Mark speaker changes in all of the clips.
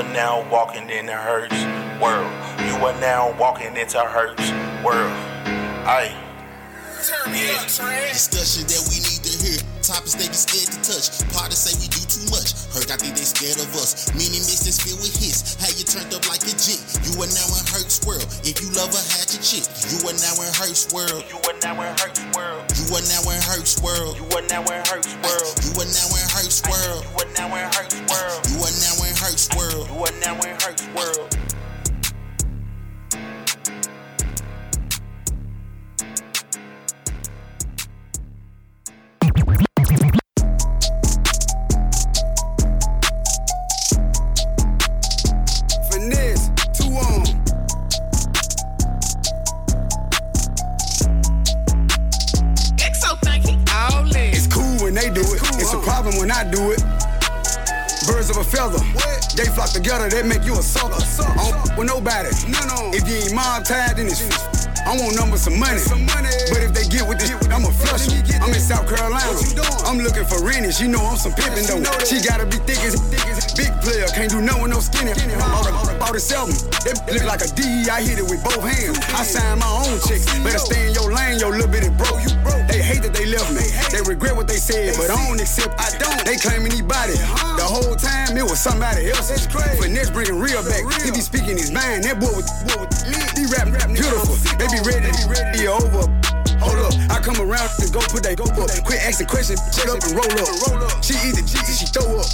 Speaker 1: are now walking in the Herc's world. You are now walking into Herc's world. Aye.
Speaker 2: Turn me up, Trey.
Speaker 3: Discussion that we need to hear. Topics they be scared to touch. Partners say we do too much. Hurt, I think they scared of us. Many mixes filled with hits. How you turned up like a jit. You are now in Herc's world. If you love her, had your chick. You are now in Herc's world.
Speaker 1: You are now in Herc's world.
Speaker 3: You are now in Herc's world.
Speaker 1: You are now in Herc's world.
Speaker 3: You are now in Herc's world.
Speaker 1: You are now in Herc's world.
Speaker 3: You are now in Herc's world.
Speaker 1: You are now in Herc's world.
Speaker 4: Together, they make you a sucker. I don't with nobody. If you ain't mob tied, then it's I want numbers some money. But if they get with this I'ma flush 'em. I'm in South Carolina. I'm looking for renting. She know I'm some pimpin' though. She gotta be thick as big player. Can't do nothing with no skinny. Bought a, bought a seven. They look like a D. I hit it with both hands. I sign my own checks. Better stay in your lane, yo little bitty bro. You broke. They hate that they left me. They regret what they said, but I don't accept. I don't. They claiming he body. Uh-huh. The whole time it was somebody else. Finesse bringing real back. He be speaking his mind. That boy was, boy was he rap, rap beautiful. They be ready, they be ready. Over. Hold up, I come around to go put that go up. Quit asking questions, shut up and roll up. She eat the she throw up.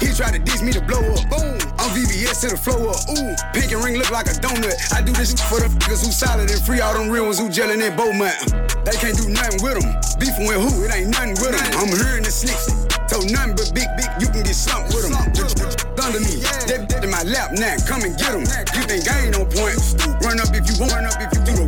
Speaker 4: He tried to diss me to blow up. Boom, I'm VVS to the flow up. Ooh, pink and ring look like a donut. I do this for the niggas who solid and free. All them real ones who gelling in Mountain. They can't do nothing with them. Beefing with who? It ain't nothing with them. I'm hearing the slicks. So nothing but big, big, you can get slumped with them. Under me, they they in my lap now. Come and get them. You think I ain't on point? Run up if you want, run up if you through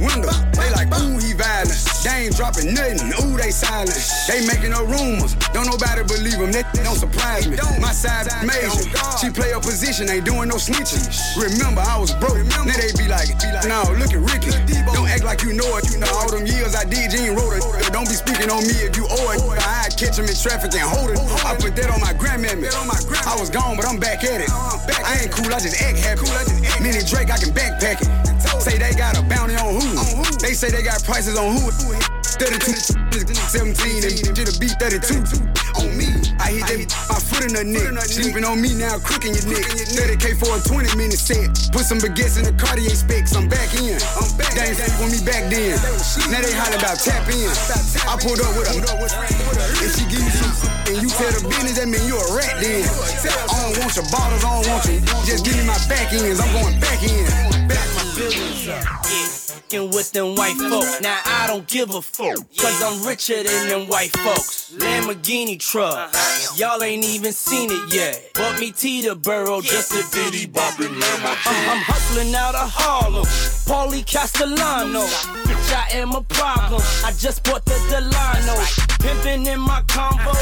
Speaker 4: Ain't dropping nothing. Ooh, they silent. They making no rumors. Don't nobody believe them. They don't surprise me. My side major. She play her position, ain't doing no snitching. Remember, I was broke. Now they be like, no, look at Ricky. Don't act like you know it. You know all them years I did, you ain't wrote it. Don't be speaking on me if you owe it. I catch him in traffic and hold it. I put that on my grandmammy. I was gone, but I'm back at it. I ain't cool, I just act happy. Meaning Drake, I can backpack it. Say they got a bounty on who? They say they got prices on who? 32, 17, and shit'll be 32 on me. I hit that my foot in her neck. Sleeping on me now, crooking your neck. 30k for a 20 minute set. Put some baguettes in the Cartier specs. I'm back in. I'm back. They ain't with me back then. Now they holler about tap in. I pulled up with her. If she give you some and you tell the business, that mean you a rat then. I don't want your bottles, I don't want you. Just give me my back ends. I'm going back in. Back my
Speaker 5: feelings up. Fucking with them white folks. Now I don't give a fuck, cause I'm richer than them white folks. Lamborghini truck, y'all ain't even seen it yet. Bought me Teterboro, just a bitty boppin' I'm, I'm hustling out of Harlem, Paulie Castellano. Bitch, I am a problem. I just bought the Delano, pimpin' in my combo.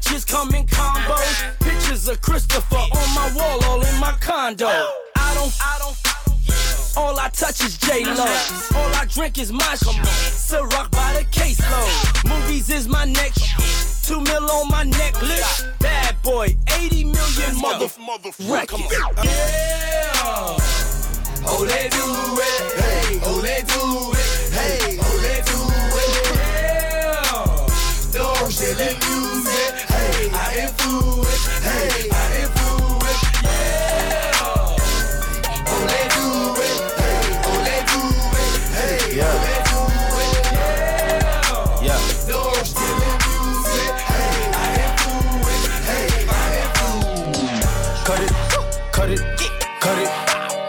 Speaker 5: Just come in combos. Pictures of Christopher on my wall, all in my condo. I don't, I don't. All I touch is J Lo. All I drink is my Ciroc by the caseload. Movies is my next. Two mil on my necklace. Bad boy, 80 million mother records. Yeah. Oh, they do it. Hey, oh, they do it. Hey, oh, they do it. Yeah. Don't let music. Hey, I influence. Hey, I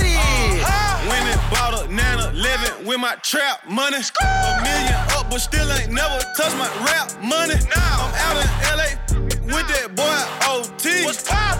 Speaker 6: it.
Speaker 7: Living with my trap money. A million up, but still ain't never touched my rap money. Now I'm out in LA with that boy OT. What's?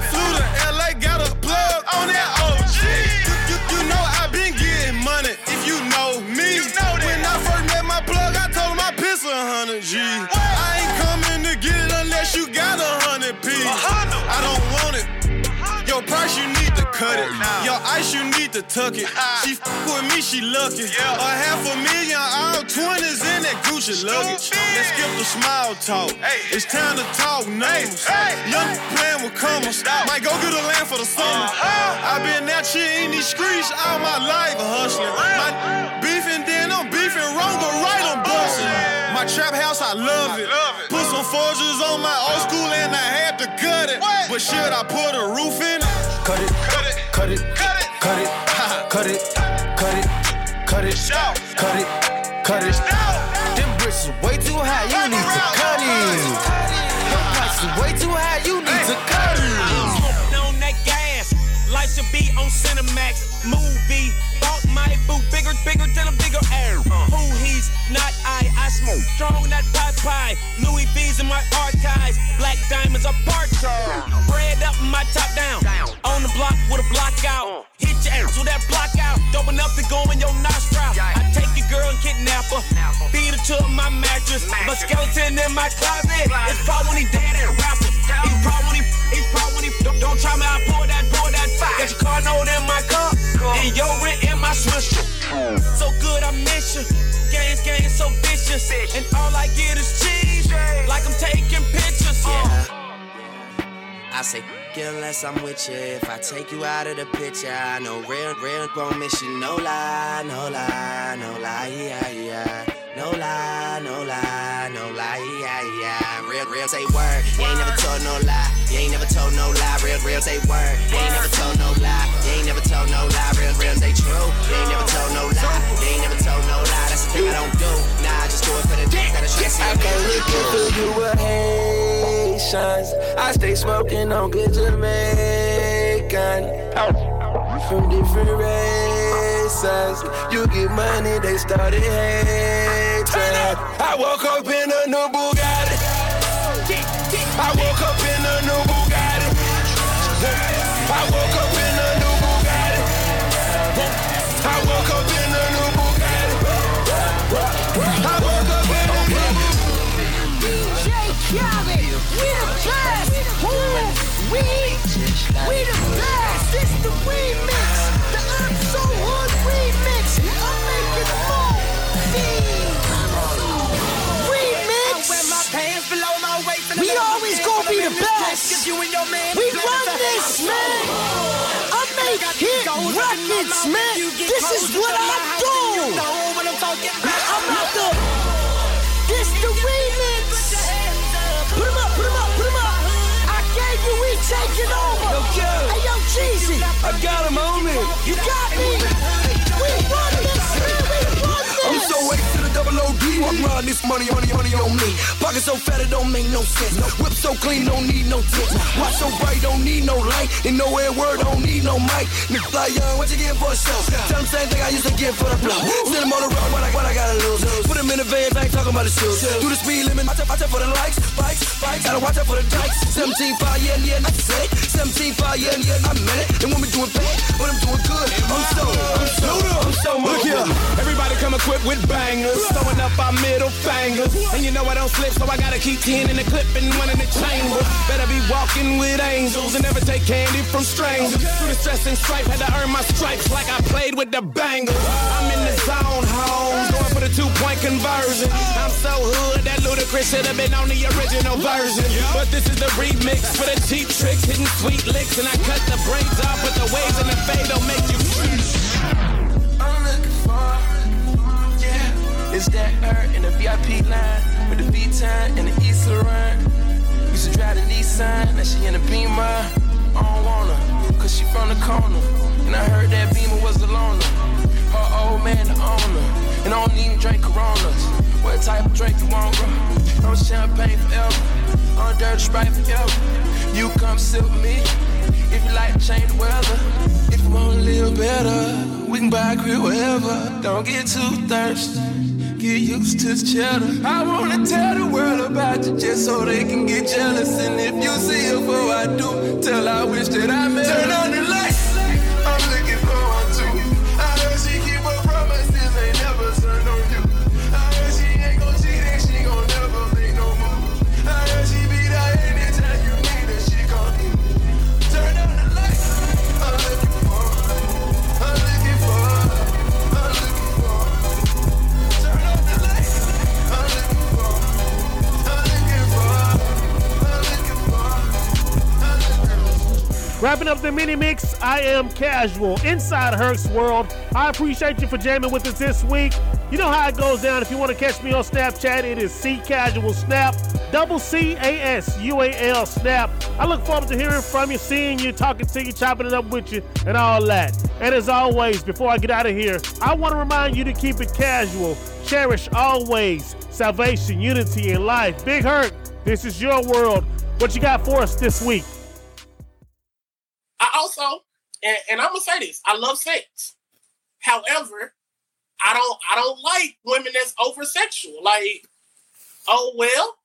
Speaker 7: Tuck it. She f with me, she lucky. A half a million, all 20s in that Gucci luggage. Let's skip the small talk. It's time to talk numbers. Young playing with commas. Might go get a land for the summer. Uh-huh. i been out here in these streets all my life hustling. My beefing, then I'm beefing wrong, but right I'm oh, busting. My trap house, I love it. Put some forges on my old school and I had to cut it. But should I put a roof in it?
Speaker 6: Cut it, cut it, cut it, cut it, cut it, cut it, cut it, cut it, cut it, cut it. Them bricks is way too high, you need to cut it. Them prices way too high, you need to cut it.
Speaker 8: on that gas. Life should be on Cinemax. Movie. My boo bigger, bigger than a bigger air. Who he's not I. I smoke strong that pie pie. Louis V's in my archives. Black diamonds are part Bread up, my top down. On the block with a block out. Hit your ass with that block out. Dope enough to go in your nostril. I take your girl and kidnap her. Beat her to my mattress. My skeleton in my closet. It's probably when he dead and rapper. He's probably when he, he's probably when he, don't, don't try me, I pour that, pour that. Got your car note in my car. And your rent in. So good, I miss you. Games, games, so vicious. And all I get is cheese. Like I'm taking pictures. Uh. I say, unless I'm with you. If I take you out of the picture, I know real, real gon' miss you. No lie, no lie, no lie, yeah, yeah. No lie, no lie, no lie, yeah, yeah. Real, real say word. You ain't never told no lie. You ain't never told no lie. Real, real say word. You ain't never told no lie. You ain't never told no lie. Real, real say true. You ain't never told no lie. You ain't never told no lie. That's the thing I don't do. Nah, I just do it for the dick that I try to see. I
Speaker 9: can't look into you with Haitians. I stay smoking on good Jamaican. From different races. You get money, they started hating. I woke up in a new Bugatti. I woke up in a new Bugatti. I woke up in a new Bugatti. I woke up in a new Bugatti. I woke up in a new Bugatti.
Speaker 10: DJ Khaled, we the best. Who? We, we the best. It's the remix, the best. We run this, man. I make hit records, man. This is what I do. I'm not the. This the remix. Put him up, put him up, put him up. I gave you, we taking over. Hey, yo, Jeezy.
Speaker 9: I got him on me.
Speaker 10: You got me. We run this, man. We run this.
Speaker 9: I'm so wasted double OD. Walk around this money, money, money on me. Pocket so fat it don't make no sense. Whip so clean, don't need no tips. Watch so bright, don't need no light. And no air word, don't need no mic. Nigga fly young, what you getting for a show? Tell them same thing I used to get for the blow. Send them on the road, what I, what I gotta lose. Put them in the vans, I ain't talking about the shoes. Do the speed limit, watch out, watch out for the likes. Bikes, bikes, gotta watch out for the dikes. 17 5, yeah, yeah, I said it. 17 5, yeah, yeah, I meant it. And when we doing bad, when I'm doing good, I'm so, I'm so, I'm so,
Speaker 11: Look here, everybody come equipped with bangers. Throwing up our middle fingers. And you know I don't slip, so I gotta keep 10 in the clip and one in the chamber. Better be walking with angels and never take candy from strangers. Through the stress and strife, had to earn my stripes like I played with the bangers. I'm in the zone, home, going for the two point conversion. I'm so hood that Ludacris should have been on the original version. But this is the remix for the cheap tricks, hitting sweet licks, and I cut the braids off, but the waves and the fade don't make you.
Speaker 9: It's that her in the VIP line with the V-Time and the East Laurent. Used to drive the Nissan, now she in the Beamer. I don't want her, cause she from the corner. And I heard that Beamer was the loner. Her old man the owner. And I don't even drink Coronas. What type of drink you want, bro? I'm champagne forever. I'm dirty Sprite forever. You come sit with me. If you like to change the weather. If you wanna live better, we can buy a crib wherever. Don't get too thirsty get used to cheddar. I wanna tell the world about you just so they can get jealous. And if you see her before I do, tell I wish that I met Turn on the lights.
Speaker 12: Of the mini mix. I am casual inside Herc's world. I appreciate you for jamming with us this week. You know how it goes down. If you want to catch me on Snapchat, it is C Casual Snap, double C A S U A L Snap. I look forward to hearing from you, seeing you, talking to you, chopping it up with you, and all that. And as always, before I get out of here, I want to remind you to keep it casual. Cherish always salvation, unity, and life. Big Herc, this is your world. What you got for us this week?
Speaker 13: I also, and, and I'm gonna say this: I love sex. However, I don't, I don't like women that's over sexual. Like, oh well,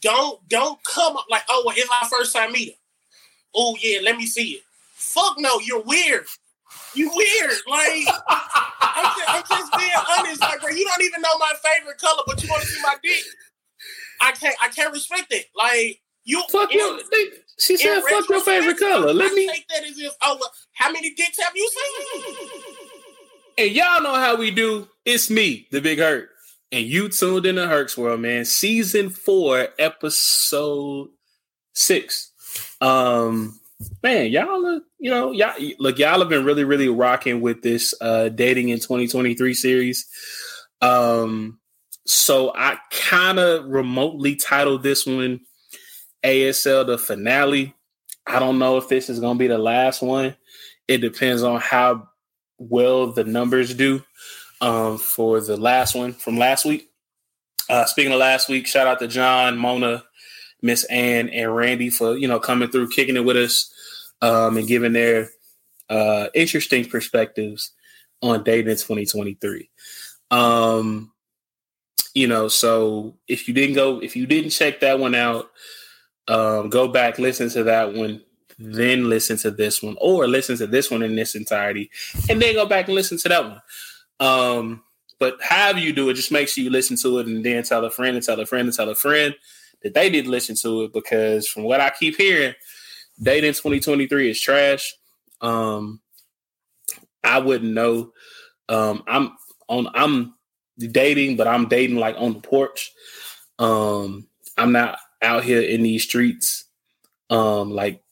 Speaker 13: don't, don't come up like, oh well, it's my first time meeting. Oh yeah, let me see it. Fuck no, you're weird. You weird. Like, I'm just, I'm just being honest. Like, bro, you don't even know my favorite color, but you want to see my dick. I can't, I can't respect it. Like, you
Speaker 14: fuck your. They, she said, "Fuck your favorite color." Let me.
Speaker 13: take that as how many dicks have you seen?
Speaker 14: And y'all know how we do. It's me, the Big Herc, and you tuned in to Herc's World, man. Season four, episode six. Um, man, y'all, are, you know, y'all look, y'all have been really, really rocking with this uh dating in 2023 series. Um, so I kind of remotely titled this one ASL the finale. I don't know if this is gonna be the last one. It depends on how well the numbers do um, for the last one from last week. Uh, speaking of last week, shout out to John, Mona, Miss Ann, and Randy for you know coming through, kicking it with us, um, and giving their uh, interesting perspectives on dating in 2023. Um, you know, so if you didn't go, if you didn't check that one out, um, go back, listen to that one, then listen to this one, or listen to this one in this entirety, and then go back and listen to that one. Um, but however you do it, just make sure you listen to it and then tell a friend and tell a friend and tell a friend that they did listen to it because from what I keep hearing, dating 2023 is trash. Um, I wouldn't know. Um, I'm on. I'm dating, but I'm dating like on the porch. Um, I'm not out here in these streets, um, like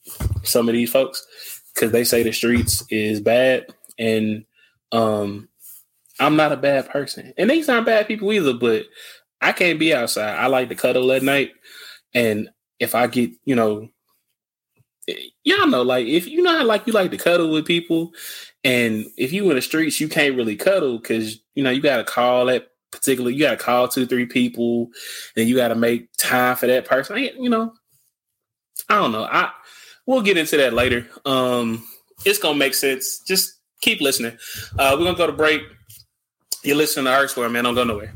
Speaker 14: some of these folks, because they say the streets is bad, and um, I'm not a bad person, and these aren't bad people either. But I can't be outside. I like to cuddle at night, and if I get, you know, y'all know, like if you know how like you like to cuddle with people, and if you in the streets, you can't really cuddle because you know you got to call that particular. You got to call two, three people, and you got to make time for that person. I- You know, I don't know. I we'll get into that later. Um, it's gonna make sense. Just keep listening. Uh, we're gonna go to break. You're listening to World, man. Don't go nowhere.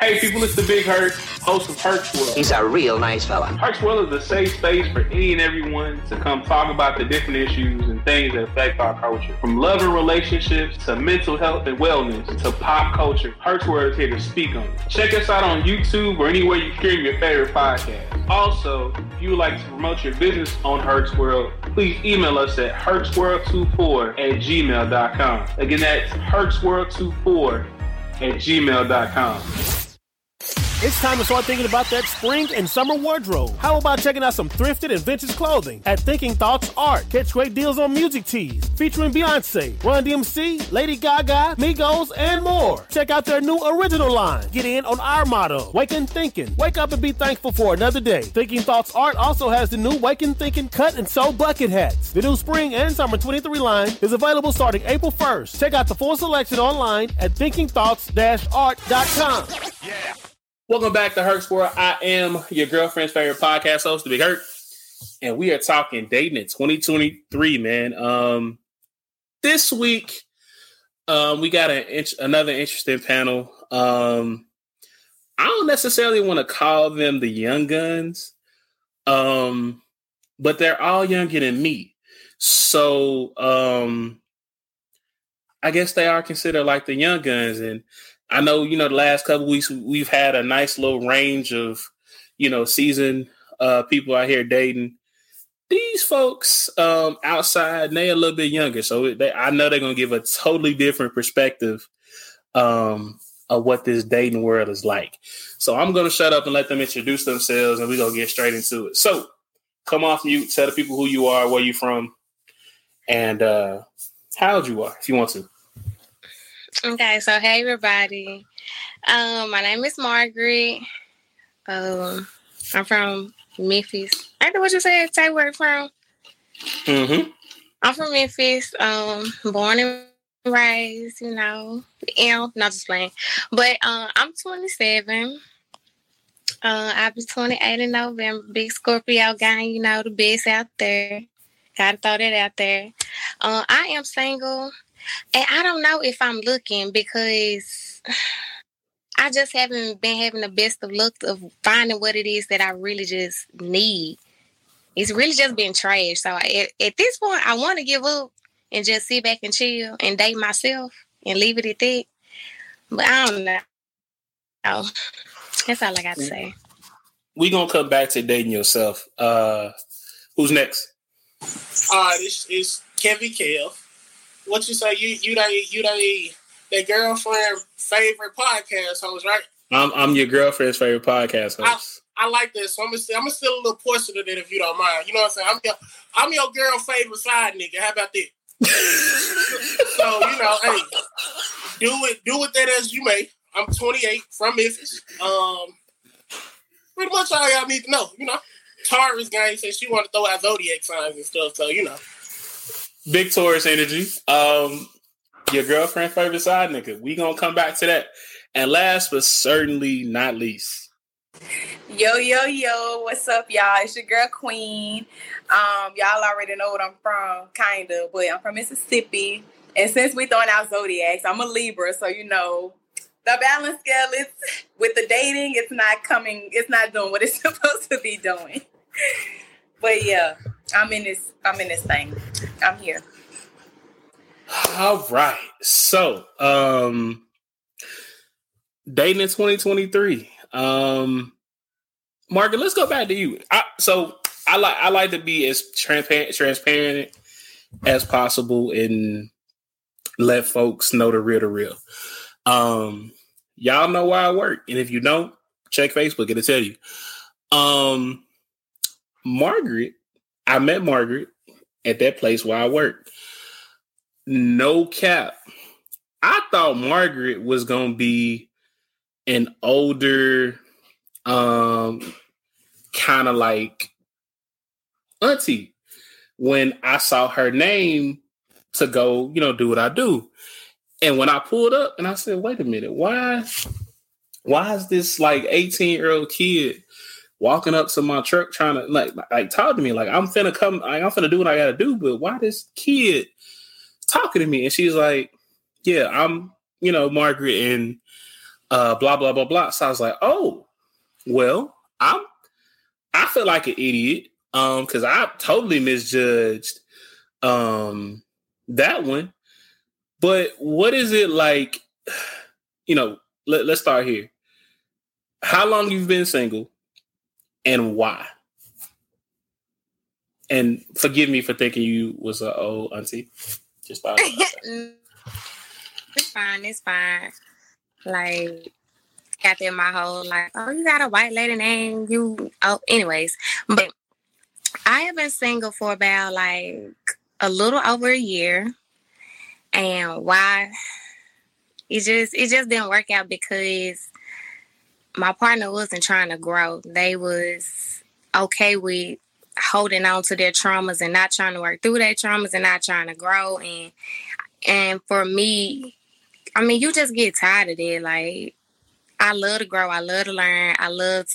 Speaker 14: Hey people, it's the Big Herc, host of Herc's World.
Speaker 15: He's a real nice fella.
Speaker 14: Herc's World is a safe space for any and everyone to come talk about the different issues and things that affect our culture. From love and relationships to mental health and wellness to pop culture, Herc's World is here to speak on it. Check us out on YouTube or anywhere you stream your favorite podcast. Also, if you would like to promote your business on Herc's World, please email us at hertzworld24 at gmail.com. Again, that's hertzworld24 at gmail.com.
Speaker 12: It's time to start thinking about that spring and summer wardrobe. How about checking out some thrifted and vintage clothing at Thinking Thoughts Art? Catch great deals on music tees featuring Beyonce, Run DMC, Lady Gaga, Migos, and more. Check out their new original line. Get in on our motto, Wake and Thinking. Wake up and be thankful for another day. Thinking Thoughts Art also has the new Wake and Thinking cut and sew bucket hats. The new spring and summer 23 line is available starting April 1st. Check out the full selection online at thinkingthoughts-art.com.
Speaker 14: Welcome back to Herc's World. I am your girlfriend's favorite podcast host, The Big Herc, and we are talking dating in 2023, man. Um, this week, um, we got an int- another interesting panel. Um, I don't necessarily want to call them the young guns, um, but they're all younger than me. So, um, I guess they are considered like the young guns, and I know, you know, the last couple weeks we've had a nice little range of, you know, seasoned uh, people out here dating. These folks um, outside, they a little bit younger, so they, I know they're gonna give a totally different perspective um, of what this dating world is like. So I'm gonna shut up and let them introduce themselves, and we're gonna get straight into it. So come off mute, tell the people who you are, where you from, and uh, how old you are, if you want to.
Speaker 15: Okay, so hey everybody. Um, my name is Margaret. Um, I'm from Memphis. I know what you said. Say where from.
Speaker 14: Mm-hmm.
Speaker 15: I'm from Memphis. Um, born and raised. You know, M. Not just playing, but uh, I'm 27. Uh, I'll be 28 in November. Big Scorpio guy. You know, the best out there. Gotta throw that out there. Uh, I am single, and I don't know if I'm looking because I just haven't been having the best of luck of finding what it is that I really just need. It's really just been trash. So at, at this point, I want to give up and just sit back and chill and date myself and leave it at that. But I don't know. Oh, that's all I got to say.
Speaker 14: We're gonna come back to dating yourself. Uh, who's next?
Speaker 13: All right, it's, it's Kevin Kev. What you say? You you they you they that girlfriend favorite podcast host, right?
Speaker 14: I'm I'm your girlfriend's favorite podcast host.
Speaker 13: I, I like this. so I'm gonna I'm gonna steal a little portion of it if you don't mind. You know what I'm saying? I'm your I'm your girl favorite side nigga. How about that? so you know, hey, do it do with that as you may. I'm 28 from Memphis. Um, pretty much all y'all need to know. You know, Tara's gang said she want to throw out zodiac signs and stuff. So you know,
Speaker 14: Big Taurus energy. Um, your girlfriend favorite side nigga. We gonna come back to that. And last but certainly not least,
Speaker 16: Yo, yo, yo, what's up, y'all? It's your girl Queen. Um, y'all already know what I'm from, kinda, but I'm from Mississippi. And since we throwing out zodiacs, I'm a Libra, so you know the balance scale is with the dating, it's not coming, it's not doing what it's supposed to be doing. But yeah, I'm in this, I'm in this thing. I'm here.
Speaker 14: All right. So, um dating in 2023. Um Margaret, let's go back to you. I, so I like I like to be as transparent transparent as possible and let folks know the real the real. Um y'all know why I work. And if you don't, check Facebook, it'll tell you. Um Margaret, I met Margaret at that place where I work. No cap. I thought Margaret was gonna be an older, um, kind of like auntie. When I saw her name to go, you know, do what I do. And when I pulled up and I said, wait a minute, why why is this like 18 year old kid walking up to my truck trying to like like talk to me? Like I'm finna come, like, I'm finna do what I gotta do, but why this kid talking to me? And she's like, Yeah, I'm, you know, Margaret and uh blah blah blah blah. So I was like, Oh, well, I'm I feel like an idiot. Um, because I totally misjudged um that one. But what is it like? You know, let, let's start here. How long you've been single and why? And forgive me for thinking you was an old auntie. Just thought
Speaker 15: it's fine. It's fine. Like, got there my whole life. Oh, you got a white lady name. You. Oh, anyways, but I have been single for about like a little over a year, and why? It just it just didn't work out because my partner wasn't trying to grow. They was okay with holding on to their traumas and not trying to work through their traumas and not trying to grow. And and for me I mean you just get tired of it. Like I love to grow. I love to learn. I love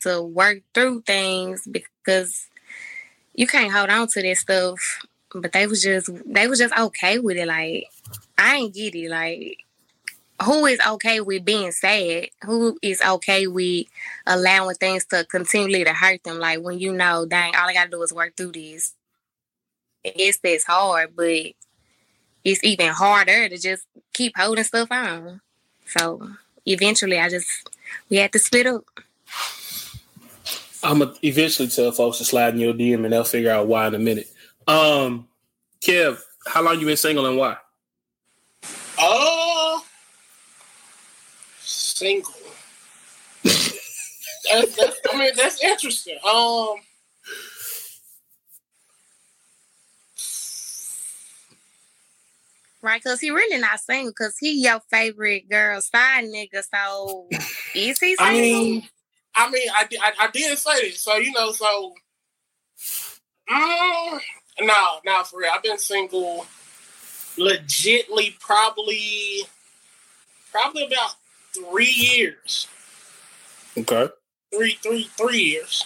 Speaker 15: to work through things because you can't hold on to this stuff. But they was just they was just okay with it. Like I ain't get it. Like who is okay with being sad? Who is okay with allowing things to continually to hurt them? Like when you know, dang, all I gotta do is work through this. Yes, that's hard, but it's even harder to just keep holding stuff on. So eventually, I just we had to split up.
Speaker 14: I'm gonna eventually tell folks to slide in your DM and they'll figure out why in a minute. Um, Kev, how long you been single and why?
Speaker 13: Oh, single. that's, that's, I mean, that's interesting. Um,
Speaker 15: Right, cause he really not single, cause he your favorite girl side nigga. So is he single?
Speaker 13: I mean, I mean, I, I, I did say this, so you know, so mm, no, no, for real. I've been single, legitly, probably, probably about three years,
Speaker 14: Okay.
Speaker 13: three, three, three years.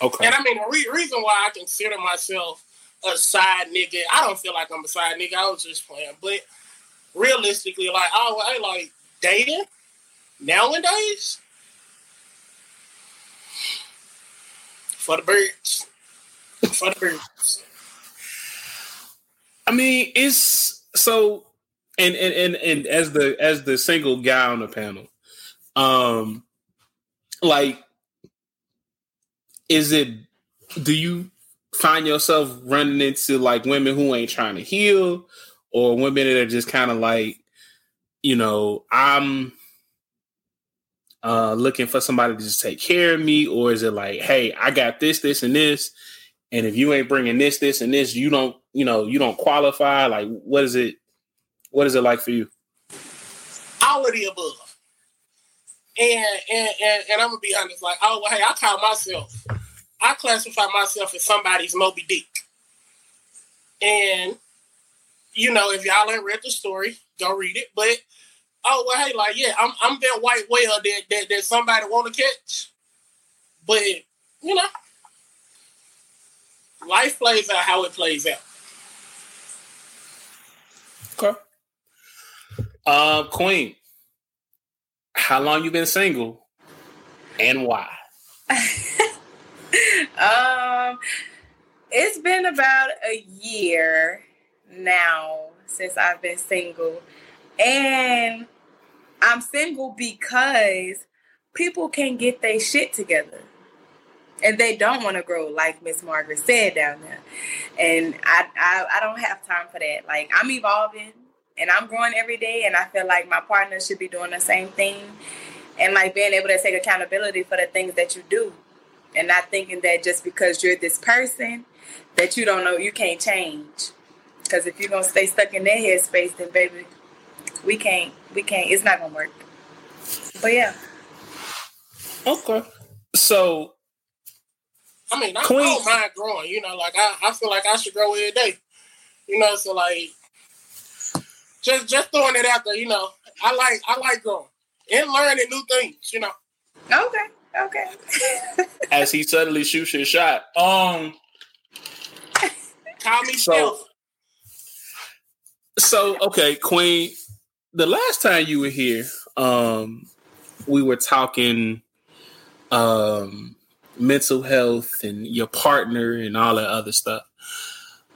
Speaker 14: Okay.
Speaker 13: And I mean, the re- reason why I consider myself a side nigga, I don't feel like I'm a side nigga. I was just playing, but realistically, like, oh, I like dating nowadays for the birds, for the birds.
Speaker 14: I mean, it's so and and and and as the as the single guy on the panel, um, like, is it? Do you find yourself running into like women who ain't trying to heal, or women that are just kind of like, you know, I'm uh looking for somebody to just take care of me, or is it like, hey, I got this, this, and this, and if you ain't bringing this, this, and this, you don't, you know, you don't qualify. Like, what is it? What is it like for you?
Speaker 13: all of the above. And and and, and I'm gonna be honest, like, oh well, hey, I call myself, I classify myself as somebody's Moby Dick. And you know, if y'all ain't read the story, go read it. But oh well, hey, like, yeah, I'm I'm that white whale that that, that somebody want to catch. But you know, life plays out how it plays out.
Speaker 14: Okay. Uh, Queen, how long you been single, and why?
Speaker 16: um, it's been about a year now since I've been single, and I'm single because people can't get their shit together, and they don't want to grow like Miss Margaret said down there, and I, I I don't have time for that. Like I'm evolving and I'm growing every day, and I feel like my partner should be doing the same thing, and like being able to take accountability for the things that you do and not thinking that just because you're this person that you don't know you can't change. Because if you're gonna stay stuck in that headspace, then baby, we can't. We can't. It's not gonna work. But yeah.
Speaker 14: Okay. So
Speaker 13: I mean, I, I
Speaker 14: Queen-
Speaker 13: don't mind growing. You know, like I, I feel like I should grow every day. You know, so like just just throwing it out there. You know, I like I like growing and learning new things. You know.
Speaker 16: Okay. Okay.
Speaker 14: as he suddenly shoots his shot, um,
Speaker 13: Call me
Speaker 14: So-
Speaker 13: Steph.
Speaker 14: so okay, Queen. The last time you were here, um, we were talking um mental health and your partner and all that other stuff.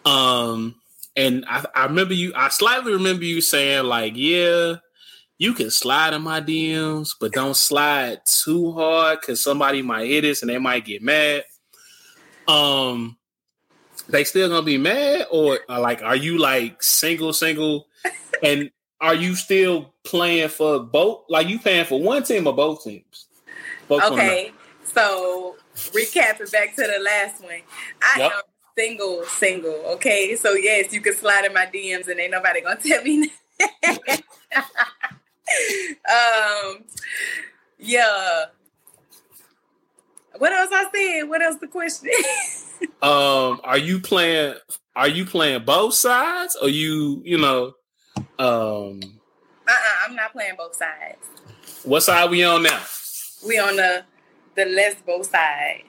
Speaker 14: Um, and I, I remember you. I slightly remember you saying like, "Yeah, you can slide in my DMs, but don't slide too hard because somebody might hit us and they might get mad." Um, they still gonna be mad, or uh, like, are you like single, single, and are you still playing for both? Like, you playing for one team or both teams? Both
Speaker 16: Okay. So recapping back to the last one. I
Speaker 14: Yep.
Speaker 16: am single, single. Okay. So yes, you can slide in my DMs and ain't nobody gonna tell me. um yeah. What else I said? What else the question?
Speaker 14: Um, are you playing? Are you playing both sides, or you, you know, um,
Speaker 16: uh-uh, I'm not playing both sides.
Speaker 14: what side we on now?
Speaker 16: We on the the lesbo side.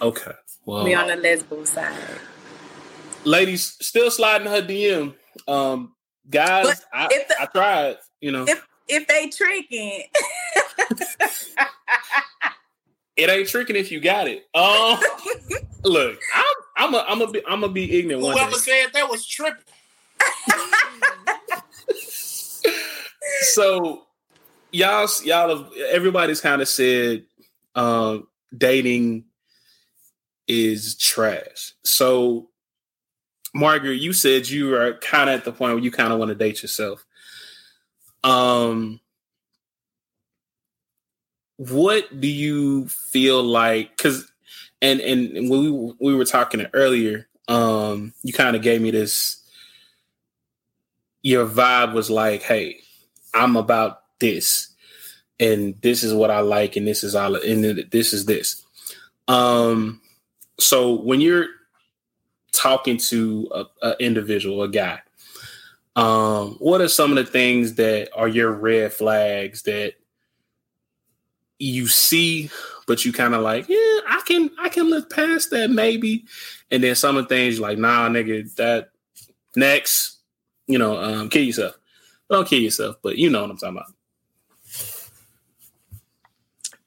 Speaker 14: Okay, well,
Speaker 16: We on the lesbo side.
Speaker 14: ladies still sliding her DM. Um, guys, I,
Speaker 16: the-
Speaker 14: I tried. You know,
Speaker 16: If if they tricking,
Speaker 14: it ain't tricking if you got it. Um, look, I'm I'm a I'm a be I'm a be ignorant one day.
Speaker 13: Whoever said that was tripping.
Speaker 14: so y'all y'all have everybody's kind of said um dating is trash so margaret you said you are kind of at the point where you kind of want to date yourself um what do you feel like because and and when we we were talking earlier um you kind of gave me this your vibe was like, hey, I'm about this, and this is what I like, and this is all, and this is this. Um, so when you're talking to a, a individual, a guy, um, what are some of the things that are your red flags that you see, but you kind of like, yeah, I can, I can look past that maybe, and then some of the things like, nah, nigga, that next, you know, um, kill yourself. Don't kill yourself, but you know what I'm talking about.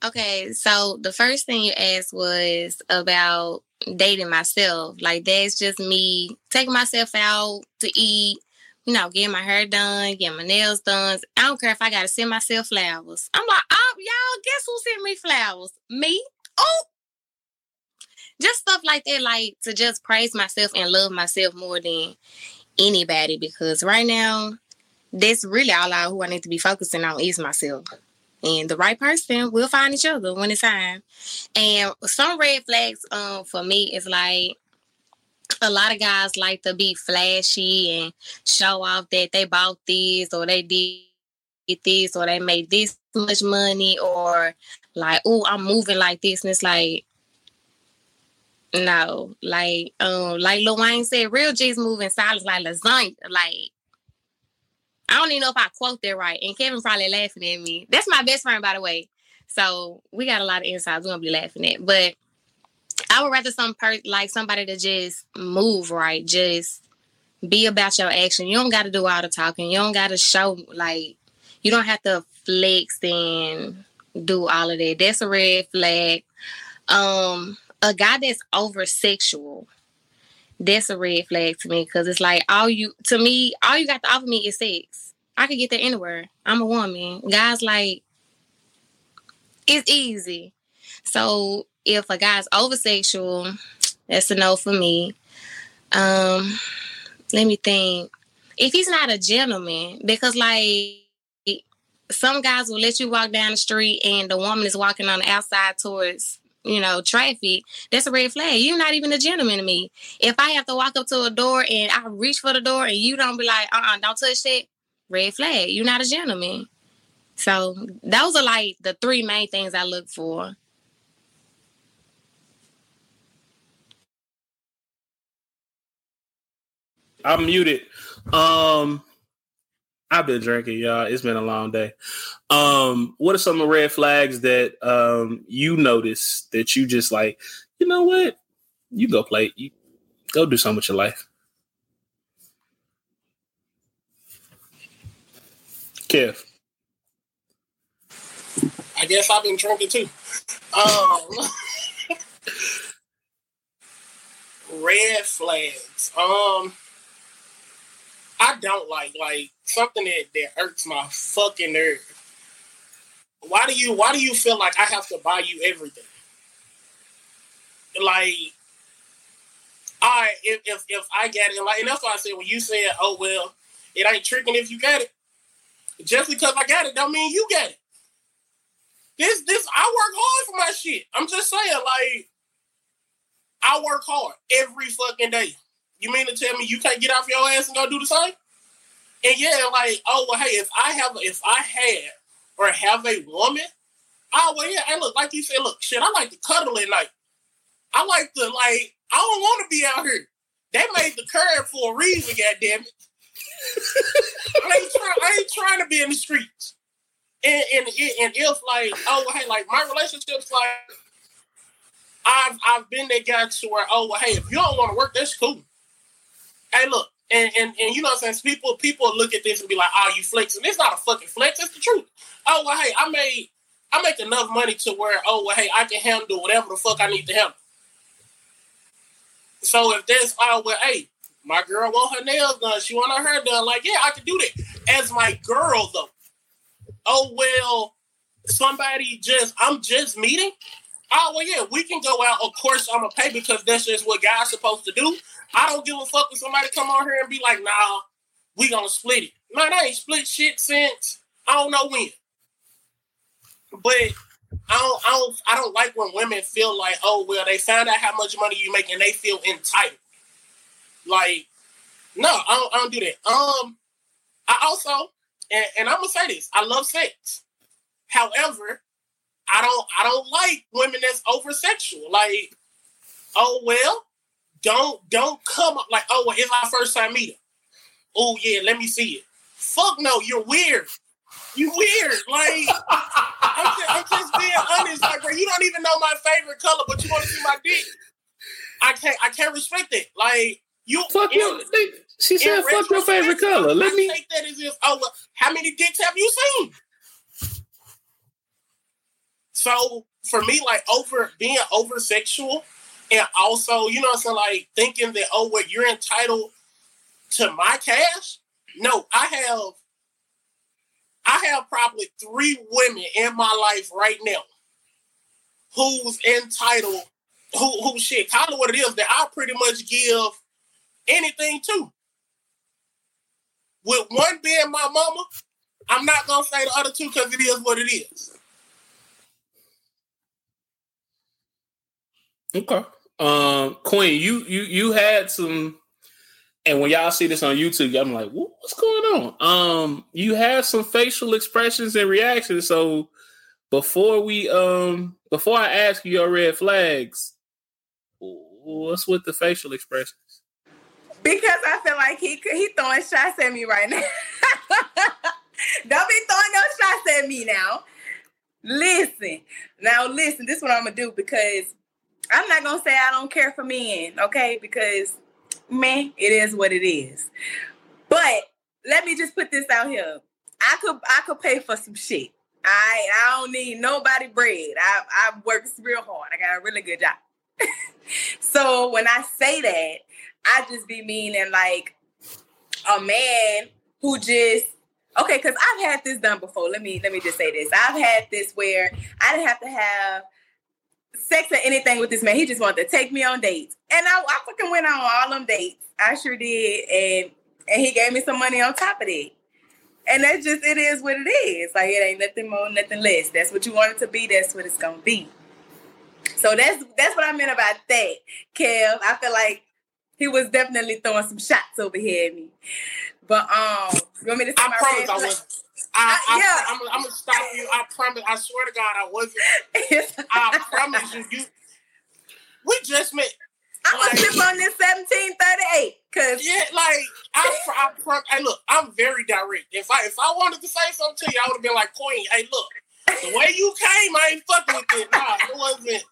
Speaker 15: Okay, so the first thing you asked was about dating myself. Like that's just me taking myself out to eat, you know, getting my hair done, getting my nails done. I don't care if I gotta send myself flowers. I'm like, oh, y'all, guess who sent me flowers? Me. Oh, just stuff like that, like to just praise myself and love myself more than anybody. Because right now, that's really all I who I need to be focusing on is myself. And the right person will find each other when it's time. And some red flags um for me is like a lot of guys like to be flashy and show off that they bought this or they did this or they made this much money or like, oh, I'm moving like this. And it's like, no, like um, like Lil Wayne said, real G's moving silence like lasagna. Like I don't even know if I quote that right. And Kevin probably laughing at me. That's my best friend, by the way. So we got a lot of insides we're gonna be laughing at. But I would rather some person like somebody to just move right, just be about your action. You don't gotta do all the talking. You don't gotta show like you don't have to flex and do all of that. That's a red flag. Um a guy that's over sexual, that's a red flag to me because it's like all you to me, all you got to offer me is sex. I could get that anywhere. I'm a woman. Guys like it's easy. So if a guy's over sexual, that's a no for me. Um, let me think. If he's not a gentleman, because like some guys will let you walk down the street and the woman is walking on the outside towards you know, traffic, that's a red flag. You're not even a gentleman to me. If I have to walk up to a door and I reach for the door and you don't be like, uh uh-uh, uh, do not touch that, red flag. You're not a gentleman. So those are like the three main things I look for.
Speaker 14: I'm muted. Um I've been drinking, y'all. It's been a long day. Um, what are some of the red flags that um you notice that you just like, you know what? You go play, you go do something with your life. Kev.
Speaker 13: I guess I've been drinking too. Um, red flags. Um, I don't like like something that, that irks my fucking nerve. Why do you why do you feel like I have to buy you everything? Like I if if, if I get it like and that's why I said when you said, oh well, it ain't tricking if you got it. Just because I got it don't mean you got it. This this I work hard for my shit. I'm just saying, like, I work hard every fucking day. You mean to tell me you can't get off your ass and go do the same? And yeah, like, oh well, hey, if I have, if I had or have a woman, oh well, yeah, and look, like you said, look, shit, I like to cuddle at night. I like to like, I don't want to be out here. They made the curb for a reason, goddamn it. I ain't trying. I ain't trying to be in the streets. And and and if like, oh well, hey, like my relationships, like I've I've been that guy to where, oh well, hey, if you don't want to work, that's cool. Hey, look, and, and and you know what I'm saying? People people look at this and be like, "Oh, you flexing." It's not a fucking flex. It's the truth. Oh well, hey, I made I make enough money to where oh well, hey, I can handle whatever the fuck I need to handle. So if there's oh well, hey, my girl want her nails done, she want her hair done. Like yeah, I can do that as my girl though. Oh well, somebody just I'm just meeting. Oh well, yeah, we can go out. Of course, I'm gonna pay because that's just what guys supposed to do. I don't give a fuck if somebody come on here and be like, "Nah, we gonna split it." Man, I ain't split shit since I don't know when. But I don't, I don't, I don't like when women feel like, oh well, they found out how much money you make and they feel entitled. Like, no, I don't, I don't do that. Um, I also, and, and I'm gonna say this, I love sex. However, I don't I don't like women that's over sexual. Like, oh well, don't don't come up like, oh well, it's my first time meeting. Oh yeah, let me see it. Fuck no, you're weird. You weird. Like I'm just, I'm just being honest. Like, bro, you don't even know my favorite color, but you want to see my dick. I can't I can't respect it. Like you
Speaker 14: fuck
Speaker 13: in-
Speaker 14: your. She said, "Fuck your favorite color." Let
Speaker 13: I
Speaker 14: me.
Speaker 13: take that as if, oh, well, how many dicks have you seen? So for me, like over being over sexual, and also, you know, what saying, like thinking that, oh, well, you're entitled to my cash. No, I have, I have probably three women in my life right now who's entitled, who who shit, call it what it is, that I pretty much give anything to. With one being my mama, I'm not gonna say the other two because it is what it is.
Speaker 14: Okay. Um, Queen, you you you had some, and when y'all see this on YouTube, I'm like, what's going on? Um, you had some facial expressions and reactions. So before we um before I ask you your red flags, what's with the facial expressions?
Speaker 16: Because I feel like he he throwing shots at me right now. Don't be throwing no shots at me now. Listen, now listen. This is what I'm gonna do because I'm not gonna say I don't care for men, okay? Because man, it is what it is. But let me just put this out here. I could I could pay for some shit. I I don't need nobody bread. I I work real hard. I got a really good job. so when I say that, I just be meaning like a man who just okay, because I've had this done before. Let me let me just say this. I've had this where I didn't have to have sex or anything with this man. He just wanted to take me on dates. And I, I fucking went on all them dates. I sure did. And and he gave me some money on top of it. And that's just it is what it is. Like it ain't nothing more, nothing less. That's what you want it to be, that's what it's gonna be. So that's that's what I meant about that, Kev. I feel like he was definitely throwing some shots over here at me. But um, you want me to say
Speaker 13: I
Speaker 16: my
Speaker 13: promise
Speaker 16: red
Speaker 13: I
Speaker 16: flag?
Speaker 13: was. I, uh, I,
Speaker 16: yeah.
Speaker 13: I'm, I'm gonna stop you. I promise. I swear to God, I wasn't. I promise you. You. We just met.
Speaker 16: I'm gonna sip on this 1738. Cause
Speaker 13: yeah, like I, I pro- hey, look, I'm very direct. If I if I wanted to say something to you, I would have been like, Queen, hey, look, the way you came, I ain't fucking with it. Nah, it wasn't.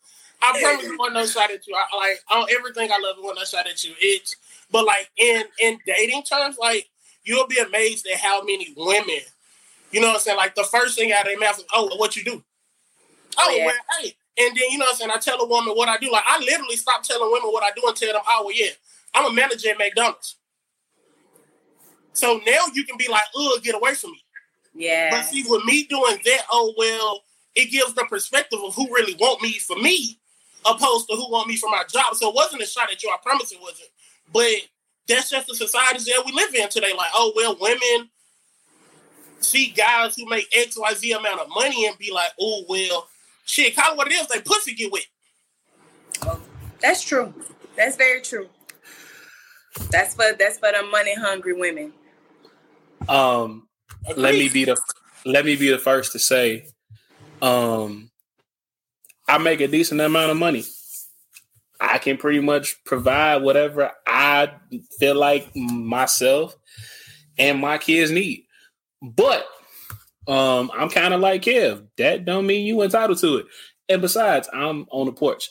Speaker 13: I promise it wasn't no shot at you. I, like on everything I love, it wasn't no shot at you. It's but like in in dating terms, like you'll be amazed at how many women, you know what I'm saying? Like the first thing out of their mouth is, "Oh, what you do?" Oh, oh,
Speaker 16: yeah.
Speaker 13: well, hey. And then you know what I'm saying? I tell a woman what I do. Like I literally stop telling women what I do and tell them, "Oh, well, yeah, I'm a manager at McDonald's." So now you can be like, "Ugh, get away from me."
Speaker 16: Yeah.
Speaker 13: But see, with me doing that, oh well, it gives the perspective of who really want me for me, opposed to who want me for my job. So it wasn't a shot at you. I promise it wasn't. But that's just the societies that we live in today. Like, oh well, women see guys who make X, Y, Z amount of money and be like, oh well, shit, call it what it is. They pussy get wet.
Speaker 16: That's true. That's very true. That's for that's for the money hungry women.
Speaker 14: Um, let me be the let me be the first to say, um, I make a decent amount of money. I can pretty much provide whatever I feel like myself and my kids need. But um, I'm kind of like Kev. That don't mean you entitled to it. And besides, I'm on the porch.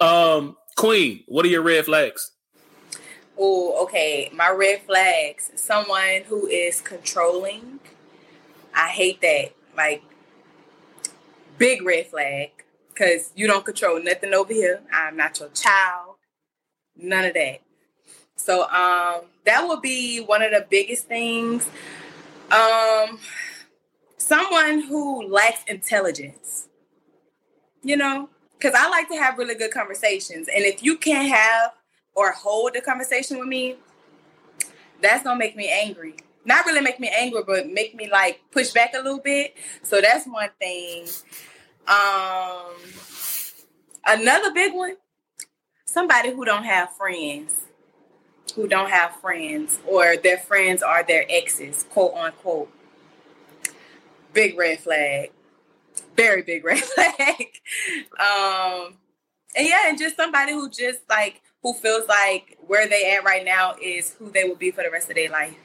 Speaker 14: Um, Queen, what are your red flags?
Speaker 16: Oh, okay. My red flags. Someone who is controlling. I hate that. Like big red flag. Cause you don't control nothing over here. I'm not your child. None of that. So um that would be one of the biggest things. Um someone who lacks intelligence. You know, because I like to have really good conversations. And if you can't have or hold a conversation with me, that's gonna make me angry. Not really make me angry, but make me like push back a little bit. So that's one thing. Um another big one, somebody who don't have friends. Who don't have friends or their friends are their exes, quote unquote. Big red flag. Very big red flag. um, and yeah, and just somebody who just like who feels like where they at right now is who they will be for the rest of their life.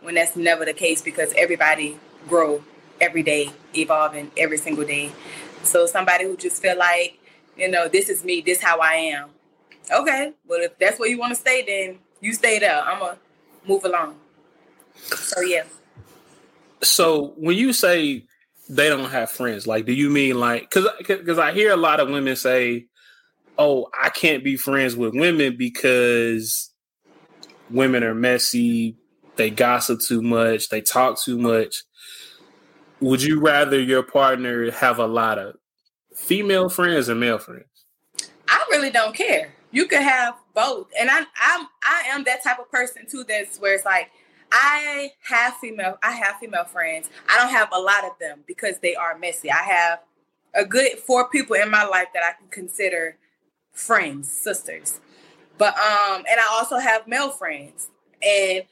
Speaker 16: When that's never the case because everybody grow every day, evolving every single day. So somebody who just feel like, you know, this is me, this is how I am. Okay, well if that's where you want to stay, then you stay there. I'm gonna move along. So yeah.
Speaker 14: So when you say they don't have friends, like, do you mean like because because I hear a lot of women say, "Oh, I can't be friends with women because women are messy, they gossip too much, they talk too much." Would you rather your partner have a lot of female friends or male friends?
Speaker 16: I really don't care. You could have both, and I I'm I am that type of person too. That's where it's like I have female I have female friends. I don't have a lot of them because they are messy. I have a good four people in my life that I can consider friends, sisters. But um, and I also have male friends, and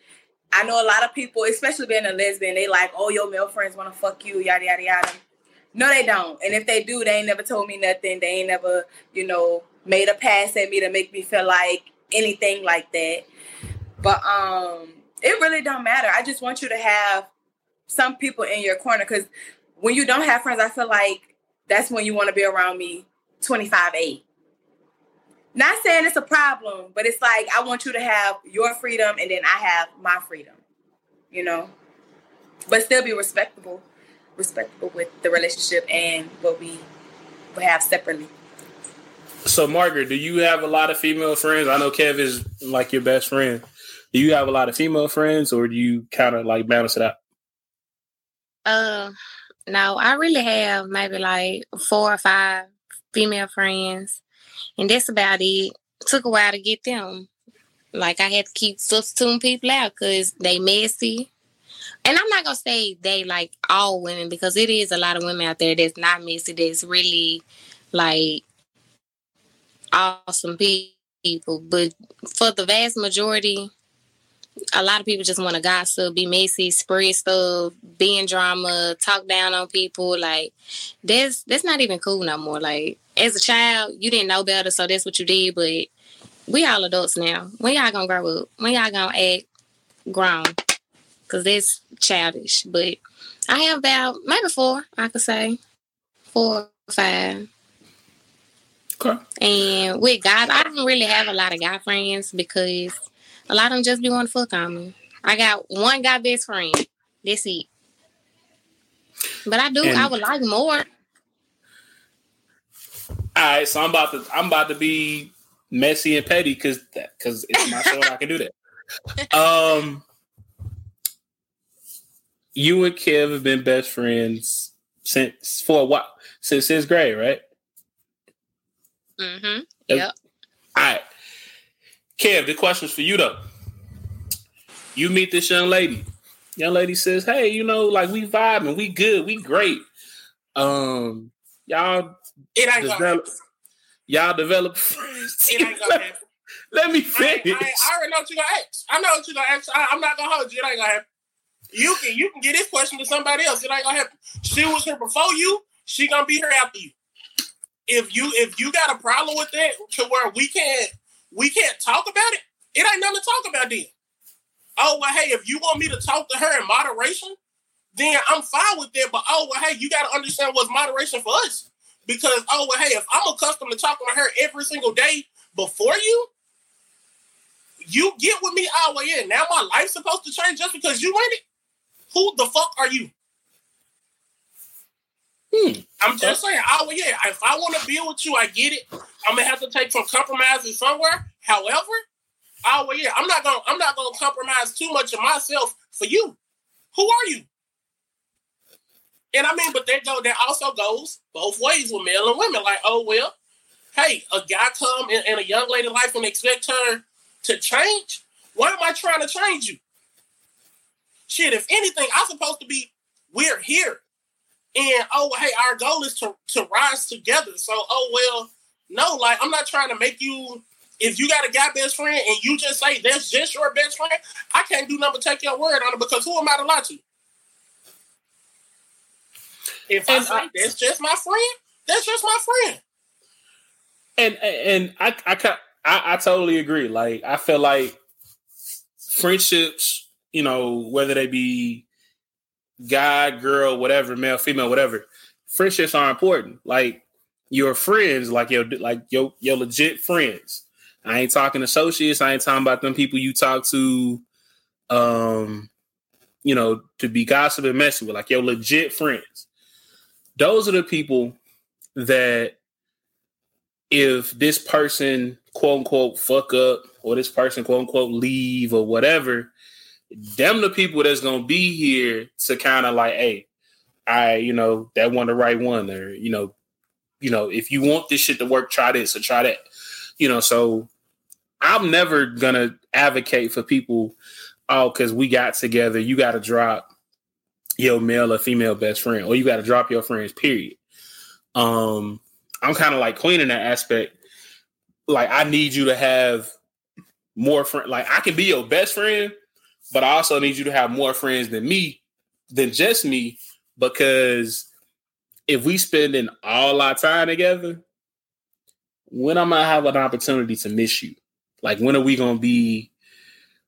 Speaker 16: I know a lot of people, especially being a lesbian, they like, oh, your male friends want to fuck you, yada yada yada. No, they don't. And if they do, they ain't never told me nothing. They ain't never, you know, made a pass at me to make me feel like anything like that. But um, it really don't matter. I just want you to have some people in your corner because when you don't have friends, I feel like that's when you want to be around me 25 8. Not saying it's a problem, but it's like I want you to have your freedom and then I have my freedom, you know, but still be respectable, respectable with the relationship and what we have separately.
Speaker 14: So, Margaret, do you have a lot of female friends? I know Kev is like your best friend. Do you have a lot of female friends, or do you kind of like balance it out?
Speaker 15: Uh, no, I really have maybe like four or five female friends, and that's about it. Took a while to get them. Like I had to keep substituting people out because they messy. And I'm not gonna say they like all women because it is a lot of women out there that's not messy. That's really like awesome people. But for the vast majority, a lot of people just want to gossip, be messy, spread stuff, be in drama, talk down on people. Like that's that's not even cool no more. Like as a child, you didn't know better, so that's what you did. But we all adults now. When y'all gonna grow up? When y'all gonna act grown? Cause that's childish. But I have about maybe four. I could say four or five.
Speaker 14: Okay.
Speaker 15: And with guys, I don't really have a lot of guy friends because a lot of them just be want to fuck on me. I got one guy best friend. That's it. But I do.
Speaker 14: And-
Speaker 15: I would like more.
Speaker 14: All right, so I'm about to I'm about to be messy and petty because because it's my show. I can do that. Um, you and Kev have been best friends since for a while since sixth grade, right?
Speaker 15: Mm-hmm. Yep.
Speaker 14: All right, Kev. The question's for you though. You meet this young lady. Young lady says, "Hey, you know, like we vibing, we good, we great. Um, y'all,
Speaker 13: It ain't gonna
Speaker 14: develop, y'all develop friends.
Speaker 13: It ain't gonna happen.
Speaker 14: Let me
Speaker 13: I,
Speaker 14: finish.
Speaker 13: I, I already know what you're gonna ask. I know what you're gonna ask. I, I'm not gonna hold you. It ain't gonna happen. You can you can get this question to somebody else. It ain't gonna happen. She was here before you. She gonna be here after you. If you if you got a problem with that to where we can't we can't talk about it, it ain't nothing to talk about then. Oh well, hey, if you want me to talk to her in moderation, then I'm fine with that. But oh well, hey, you got to understand what's moderation for us. Because oh well, hey, if I'm accustomed to talking to her every single day before you, you get with me all the way in. Now my life's supposed to change just because you in it. Who the fuck are you? Hmm. I'm just saying, way in. If I want to be with you, I get it. I'm gonna have to take some compromises somewhere. However, the way in. I'm not gonna I'm not gonna compromise too much of myself for you. Who are you? And I mean, but that go that also goes both ways with male and women. Like, oh well, hey, a guy come in, in a young lady life and expect her to change. Why am I trying to change you? Shit, if anything, I'm supposed to be. We're here, and oh hey, our goal is to to rise together. So oh well, no, like I'm not trying to make you if you got a guy best friend and you just say that's just your best friend, I can't do nothing but take your word on it because who am I to lie to? If I say that's just my friend, that's just my friend.
Speaker 14: And and I I I, I totally agree. Like I feel like friendships, you know, whether they be guy, girl, whatever, male, female, whatever, friendships are important. Like your friends, like your like your your legit friends. I ain't talking associates. I ain't talking about them people you talk to, um, you know, to be gossiping and messing with, like your legit friends. Those are the people that if this person quote unquote fuck up or this person quote unquote leave or whatever, them the people that's gonna be here to kind of like, hey, I, you know, that one the right one, or you know, you know, if you want this shit to work, try this or try that. You know, so I'm never gonna advocate for people, oh, because we got together, you gotta drop your male or female best friend, or you gotta drop your friends, period. Um, I'm kind of like Queen in that aspect. Like, I need you to have more friend. Like, I can be your best friend, but I also need you to have more friends than me, than just me, because if we spending all our time together, when am I have an opportunity to miss you? Like, when are we gonna be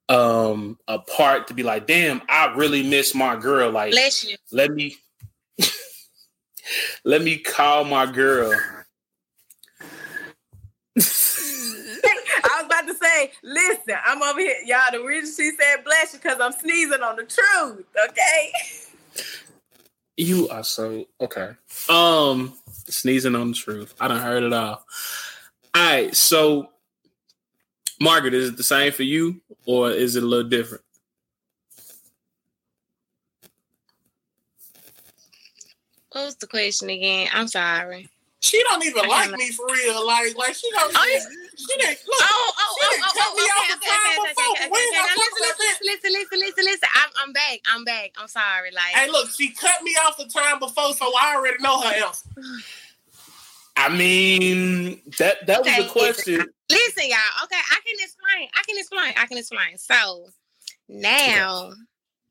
Speaker 14: um apart to be like, damn, I really miss my girl. Like,
Speaker 15: Bless you.
Speaker 14: let me let me call my girl.
Speaker 16: I was about to say, listen, I'm over here. Y'all, the reason she said bless you because I'm sneezing on the truth, okay?
Speaker 14: You are so okay. Um, sneezing on the truth. I don't heard it all. All right, so Margaret, is it the same for you, or is it a little different?
Speaker 15: What was the question again? I'm sorry.
Speaker 13: She don't even like me for real. Like, like she don't.
Speaker 15: Oh, yeah.
Speaker 13: She didn't. Look,
Speaker 15: Oh, oh,
Speaker 13: she
Speaker 15: oh, oh,
Speaker 13: cut
Speaker 15: oh,
Speaker 13: me
Speaker 15: okay,
Speaker 13: off
Speaker 15: okay,
Speaker 13: the
Speaker 15: okay, okay, okay, okay, okay. Now
Speaker 13: talk
Speaker 15: listen, listen, listen, listen, listen. I'm, I'm back. I'm back. I'm sorry. Like,
Speaker 13: Hey, look, she cut me off the time before, so I already know her answer.
Speaker 14: I mean, that that was
Speaker 15: Okay,
Speaker 14: the question.
Speaker 15: listen, y'all. Okay, I can explain. I can explain. I can explain. So now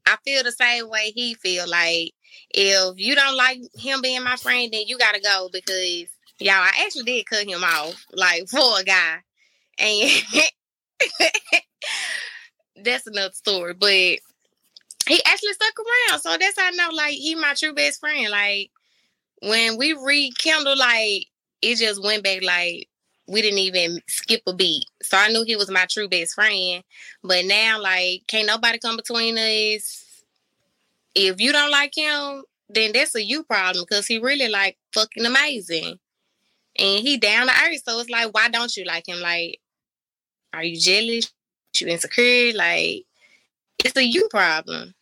Speaker 15: I feel the same way he feel. Like if you don't like him being my friend, then you gotta go because y'all. I actually did cut him off, like for a guy, and that's another story. But he actually stuck around, so that's how I know. Like he my true best friend. Like when we rekindled, like it just went back like we didn't even skip a beat. So I knew he was my true best friend. But now, like, can't nobody come between us. If you don't like him, then that's a you problem because he really like fucking amazing. And he down to earth. So it's like, why don't you like him? Like, are you jealous? You insecure? Like, it's a you problem.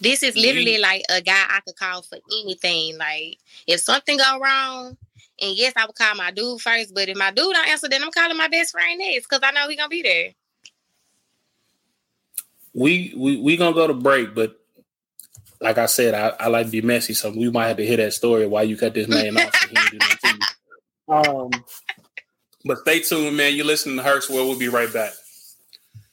Speaker 15: This is literally like a guy I could call for anything. Like, if something go wrong, and yes, I would call my dude first, but if my dude don't answer, then I'm calling my best friend next because I know he gonna be there.
Speaker 14: We we we gonna go to break, but like I said, I, I like to be messy, so we might have to hear that story why you cut this man off. and he didn't do nothing to you. Um, but stay tuned, man. You're listening to Herc's World. We'll be right back.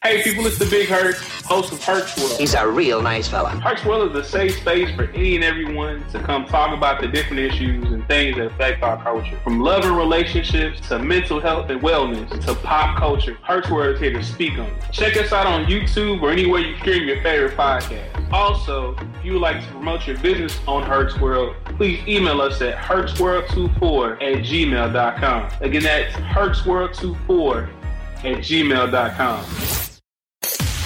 Speaker 14: Hey, people, it's the Big Herc, host of Herc's World.
Speaker 17: He's a real nice fella.
Speaker 14: Herc's World is a safe space for any and everyone to come talk about the different issues and things that affect our culture. From love and relationships to mental health and wellness to pop culture, Herc's World is here to speak on it. Check us out on YouTube or anywhere you stream your favorite podcast. Also, if you would like to promote your business on Herc's World, please email us at hertzworld24 at gmail.com. Again, that's hertzworld24 at gmail.com.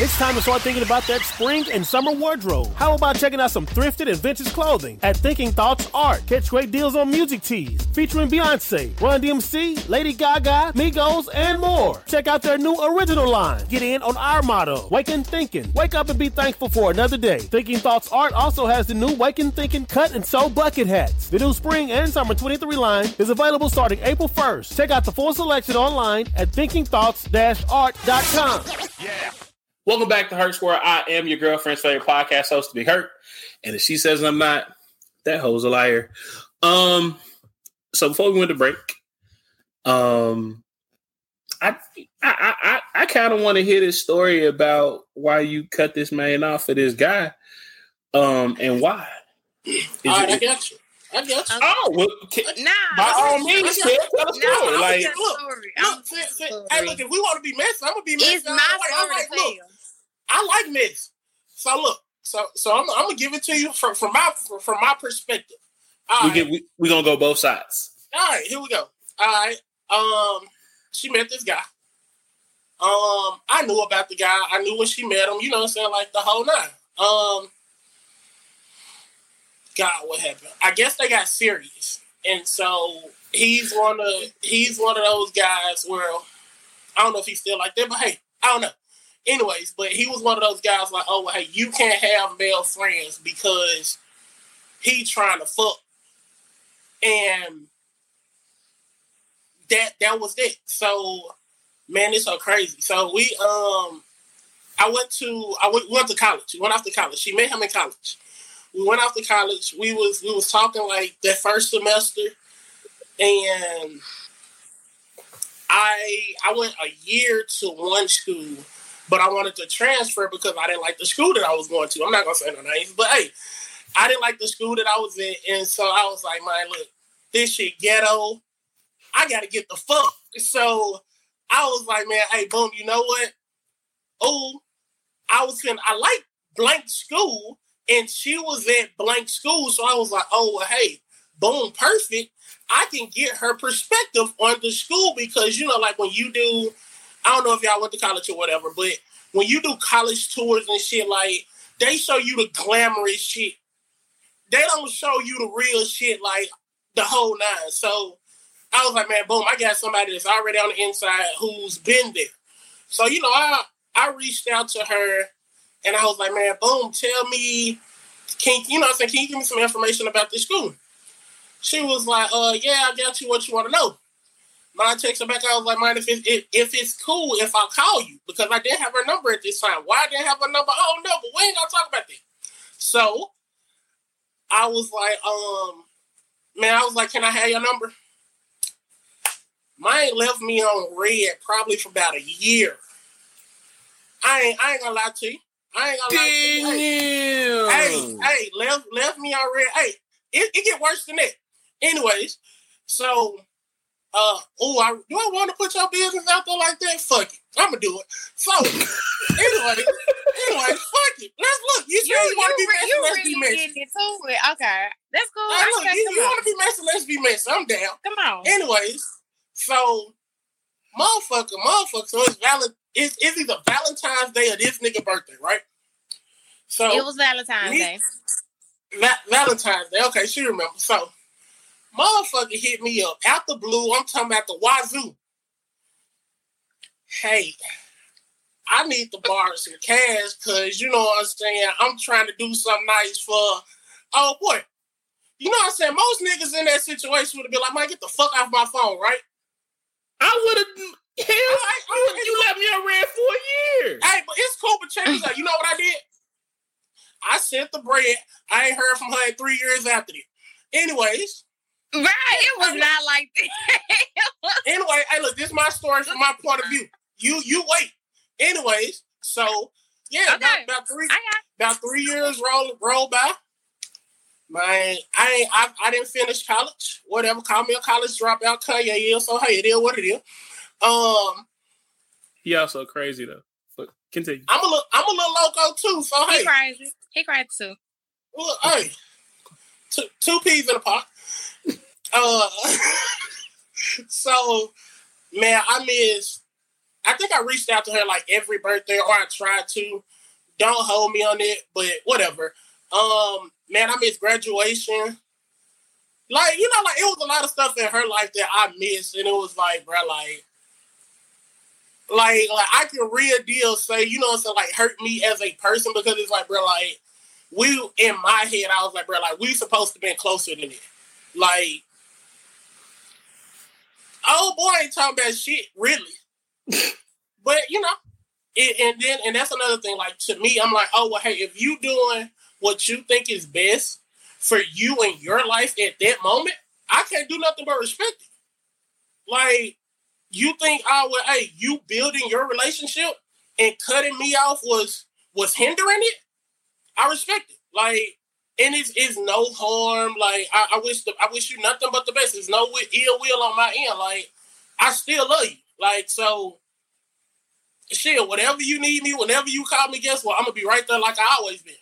Speaker 12: It's time to start thinking about that spring and summer wardrobe. How about checking out some thrifted and vintage clothing at Thinking Thoughts Art? Catch great deals on music tees featuring Beyonce, Run DMC, Lady Gaga, Migos, and more. Check out their new original line. Get in on our motto, Wake and Thinking. Wake up and be thankful for another day. Thinking Thoughts Art also has the new Wake and Thinking cut and sew bucket hats. The new spring and summer 23 line is available starting April 1st. Check out the full selection online at thinkingthoughts-art.com.
Speaker 14: Welcome back to Herc's World. I am your girlfriend's favorite podcast host, to be Hurt. And if she says I'm not, that hoe's a liar. Um, so before we went to break, um, I I I, I kind of want to hear this story about why you cut this man off for this guy, um, and why. Is
Speaker 13: All right, I got you. I got you.
Speaker 14: Oh, well, can,
Speaker 15: Nah,
Speaker 14: by all
Speaker 13: I
Speaker 14: means,
Speaker 13: got-
Speaker 14: tell, tell the
Speaker 13: Nah,
Speaker 14: story.
Speaker 13: I'm
Speaker 14: Like,
Speaker 13: gonna- look, look, see- see- hey, look, if we want to be messy, I'm gonna be messy.
Speaker 15: It's
Speaker 13: I
Speaker 15: my
Speaker 13: like- I
Speaker 15: story
Speaker 13: like, look. I like mess. So look, so so I'm, I'm gonna give it to you from from my from my perspective. All
Speaker 14: we
Speaker 13: right,
Speaker 14: get we, we gonna go both sides.
Speaker 13: all right, here we go. All right, um, she met this guy. Um, I knew about the guy. I knew when she met him. You know, what I'm saying like the whole nine. Um, God, what happened? I guess they got serious, and so he's one of he's one of those guys where I don't know if he's still like that, but hey, I don't know. Anyways, but he was one of those guys like, oh, well, hey, you can't have male friends because he trying to fuck, and that that was it. So, man, it's so crazy. So we um, I went to I went, went to college. We went off to college. She met him in college. We went off to college. We was we was talking like that first semester, and I I went a year to one school, but I wanted to transfer because I didn't like the school that I was going to. I'm not gonna say no names, but hey, I didn't like the school that I was in, and so I was like, man, look, this shit ghetto. I gotta get the fuck. So I was like, man, hey, boom, you know what? Oh, I was in I like blank school, and she was at blank school, so I was like, oh hey, boom, perfect. I can get her perspective on the school because you know, like when you do, I don't know if y'all went to college or whatever, but when you do college tours and shit, like they show you the glamorous shit. They don't show you the real shit, like the whole nine. So I was like, man, boom, I got somebody that's already on the inside who's been there. So, you know, I I reached out to her and I was like, man, boom, tell me, can you know I'm saying, can you give me some information about this school? She was like, uh, yeah, I got you what you want to know. Mine text her back, I was like, mind if it's if, if it's cool if I call you, because I didn't have her number at this time. Why I didn't have her number? Oh, don't but we ain't gonna talk about that. So I was like, um, man, I was like, can I have your number? Mine left me on red probably for about a year. I ain't I ain't gonna lie to you. I ain't gonna lie you. Hey, hey, hey, left left me already. Hey, it, it get worse than that. Anyways, so uh oh, I do I want to put your business out there like that? Fuck it. I'ma do it. So anyway, anyway, fuck it. Let's look. You
Speaker 15: You,
Speaker 13: you want to be
Speaker 15: re-
Speaker 13: messy,
Speaker 15: you
Speaker 13: let's
Speaker 15: really
Speaker 13: be messy.
Speaker 15: getting into it. Okay, that's cool.
Speaker 13: Hey,
Speaker 15: I
Speaker 13: look, you,
Speaker 15: the
Speaker 13: you wanna be messy? Let's be messy. I'm down.
Speaker 15: Come on.
Speaker 13: Anyways, so motherfucker, motherfucker. So it's valid. It's, it's either Valentine's Day or this nigga birthday, right? So
Speaker 15: It was Valentine's
Speaker 13: me-
Speaker 15: Day.
Speaker 13: Va- Valentine's Day. Okay, she remember. So, motherfucker hit me up out the blue. I'm talking about the wazoo. Hey, I need to borrow some cash because you know what I'm saying. I'm trying to do something nice for. Oh boy, you know what I'm saying. Most niggas in that situation would have been like, "Man, get the fuck off my phone," right?
Speaker 14: I would have. Hell, you, you left me on red for a year.
Speaker 13: Hey, but it's cool. But check this out. You know what I did? I sent the bread. I ain't heard from her in three years after that. Anyways,
Speaker 15: Right, it was not like that.
Speaker 13: anyway, hey, look, this is my story from my point of view. You you wait. Anyways, so yeah, about, about three about three years roll roll by. Man, I ain't I, I didn't finish college. Whatever, call me a college dropout. Kanye is so hey, it is what it is. Um,
Speaker 14: He also crazy though. But continue.
Speaker 13: I'm a little I'm a little loco too. So hey,
Speaker 15: He crazy. He crazy too.
Speaker 13: Well, hey, two, two peas in a pot. Uh, so, man, I miss. I think I reached out to her like every birthday, or I tried to. Don't hold me on it, but whatever. Um, man, I miss graduation. Like you know, like it was a lot of stuff in her life that I missed, and it was like, bro, like, like, like I can real deal say, you know, what I'm saying, like hurt me as a person because it's like, bro, like we in my head, I was like, bro, like we supposed to been closer than it. Like, oh boy, ain't talking about shit, really. but you know, it, and then and that's another thing. Like to me, I'm like, oh well, hey, if you doing what you think is best for you and your life at that moment, I can't do nothing but respect it. Like, you think oh, I would? Hey, you building your relationship and cutting me off was was hindering it? I respect it. Like, and it's, it's no harm. Like, I, I wish the, I wish you nothing but the best. There's no ill will on my end. Like, I still love you. Like, so shit, whatever you need me, whenever you call me, guess what? I'm gonna be right there like I always been.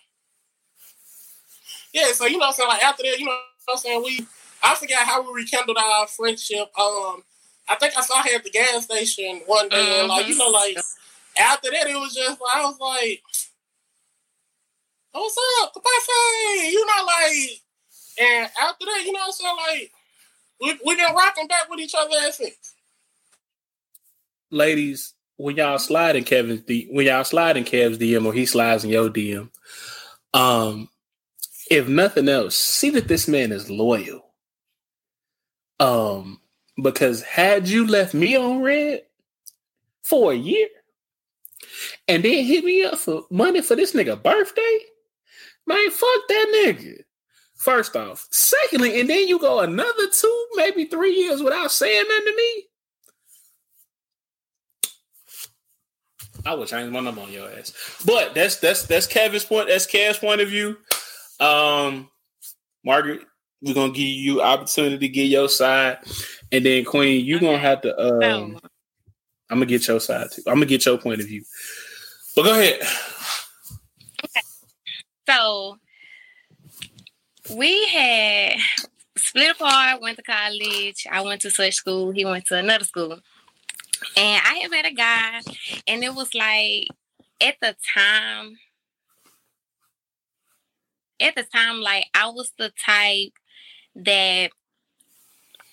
Speaker 13: Yeah, so you know what I'm saying? Like after that, you know what I'm saying? We I forgot how we rekindled our friendship. Um I think I saw her at the gas station one day mm-hmm. and like, you know, like after that it was just I was like, What's up? Kapase? You know, like and after that, you know what I'm saying? Like we we been rocking back with each other ever since.
Speaker 14: Ladies, when y'all slide in Kevin's D, when y'all slide in Kev's DM or he slides in your DM, um, if nothing else, see that this man is loyal. Um, because had you left me on red for a year and then hit me up for money for this nigga birthday, man, fuck that nigga. First off. Secondly, and then you go another two, maybe three years without saying nothing to me. I would change my number on your ass. But that's that's that's Kevin's point. That's Kev's point of view. Um, Margaret, we're gonna give you opportunity to get your side, and then Queen, you're gonna have to. Um, I'm gonna get your side too. I'm gonna get your point of view. But go ahead.
Speaker 15: Okay. So we had split apart. Went to college. I went to such school. He went to another school. And I had met a guy, and it was like at the time, at the time, like I was the type that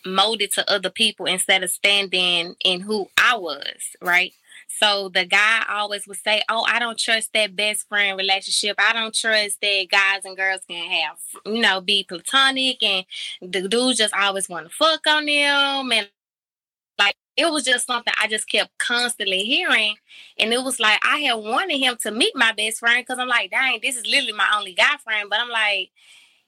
Speaker 15: molded to other people instead of standing in who I was, right? So the guy always would say, "Oh, I don't trust that best friend relationship. I don't trust that guys and girls can have, you know, be platonic." And the dudes just always want to fuck on them, and it was just something I just kept constantly hearing. And it was like I had wanted him to meet my best friend because I'm like, dang, this is literally my only guy friend. But I'm like,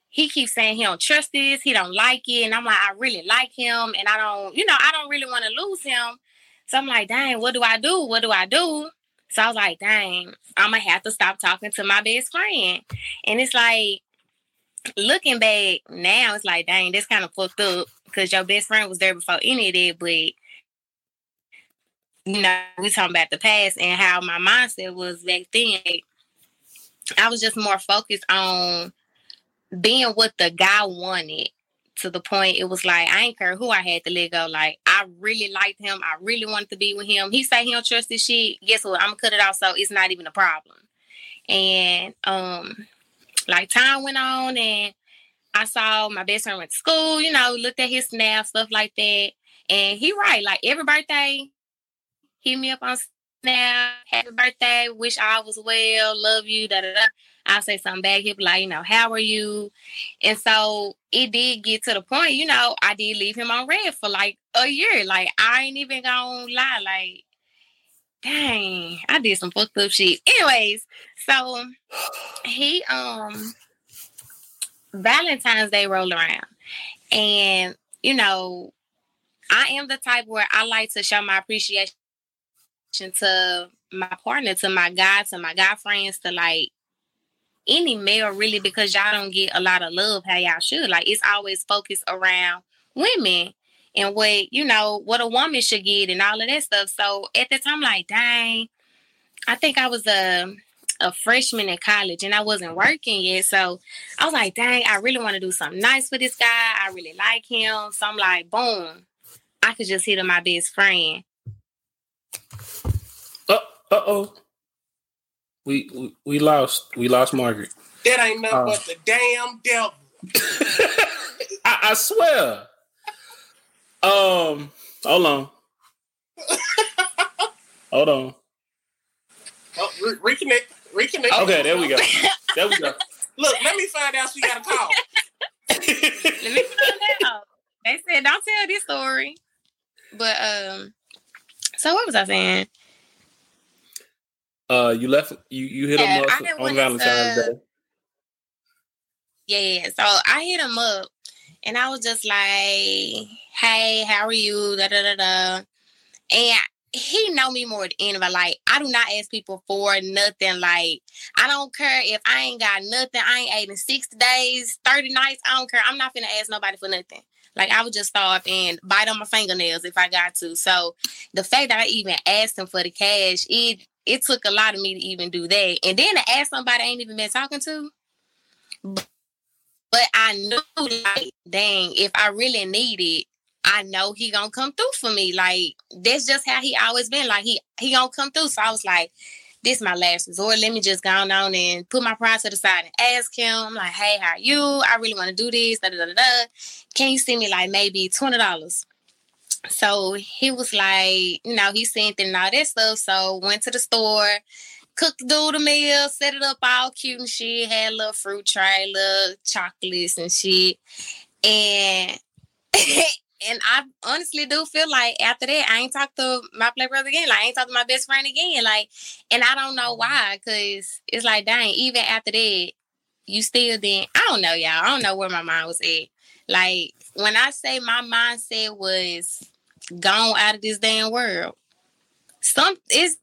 Speaker 15: he keeps saying he don't trust this, he don't like it. And I'm like, I really like him. And I don't, you know, I don't really want to lose him. So I'm like, dang, what do I do? What do I do? So I was like, dang, I'm gonna have to stop talking to my best friend. And it's like looking back now, it's like, dang, this kind of fucked up because your best friend was there before any of that, but you know, we talking about the past and how my mindset was back then. I was just more focused on being what the guy wanted to the point it was like I ain't care who I had to let go. Like I really liked him. I really wanted to be with him. He say he don't trust this shit. Guess what? I'm gonna cut it off so it's not even a problem. And um like time went on and I saw my best friend went to school, you know, looked at his snap, stuff like that. And he right, like every birthday, hit me up on Snap, happy birthday, wish I was well, love you, da da da. I'll say something back. He'll be like, you know, how are you? And so it did get to the point, you know, I did leave him on red for like a year. Like I ain't even gonna lie, like, dang, I did some fucked up shit. Anyways, so he um Valentine's Day rolled around. And, you know, I am the type where I like to show my appreciation to my partner, to my guy, to my guy friends, to like any male really, because y'all don't get a lot of love how y'all should. Like it's always focused around women and what you know what a woman should get and all of that stuff. So at the time, like, dang, I think I was a a freshman in college and I wasn't working yet. So I was like, dang, I really want to do something nice for this guy. I really like him. So I'm like, boom, I could just hit on my best friend.
Speaker 14: Uh oh. We, we we lost we lost Margaret.
Speaker 13: That ain't nothing uh, but the damn devil.
Speaker 14: I, I, swear. Um, hold on. hold on.
Speaker 13: Oh, re- reconnect. Reconnect.
Speaker 14: Okay, there we go. There we go.
Speaker 13: Look, let me find out she got a call.
Speaker 15: let me find out. They said don't tell this story. But um, so what was I saying?
Speaker 14: Uh, you left. You you hit yeah, him up on Valentine's uh, Day.
Speaker 15: Yeah, yeah. So I hit him up, and I was just like, "Hey, how are you?" Da da da da. And he know me more than anybody. Like, I do not ask people for nothing. Like, I don't care if I ain't got nothing. I ain't ate in 60 days, 30 nights. I don't care. I'm not gonna ask nobody for nothing. Like, I would just start and bite on my fingernails if I got to. So, the fact that I even asked him for the cash, it it took a lot of me to even do that. And then to ask somebody I ain't even been talking to. But, but I knew, like, dang, if I really need it, I know he gonna come through for me. Like that's just how he always been. Like he he gonna come through. So I was like, this my last resort. Let me just go on and put my pride to the side and ask him. I'm like, hey, how are you? I really want to do this. Da, da, da, da. Can you send me like maybe twenty dollars? So he was like, you know, he sent and all that stuff. So went to the store, cooked the dude a meal, set it up all cute and shit. Had a little fruit tray, little chocolates and shit. And and I honestly do feel like after that, I ain't talked to my play brother again. Like I ain't talked to my best friend again. Like, and I don't know mm-hmm. why, cause it's like, dang, even after that, you still didn't. I don't know, y'all. I don't know where my mind was at. Like when I say my mindset was gone out of this damn world, some it's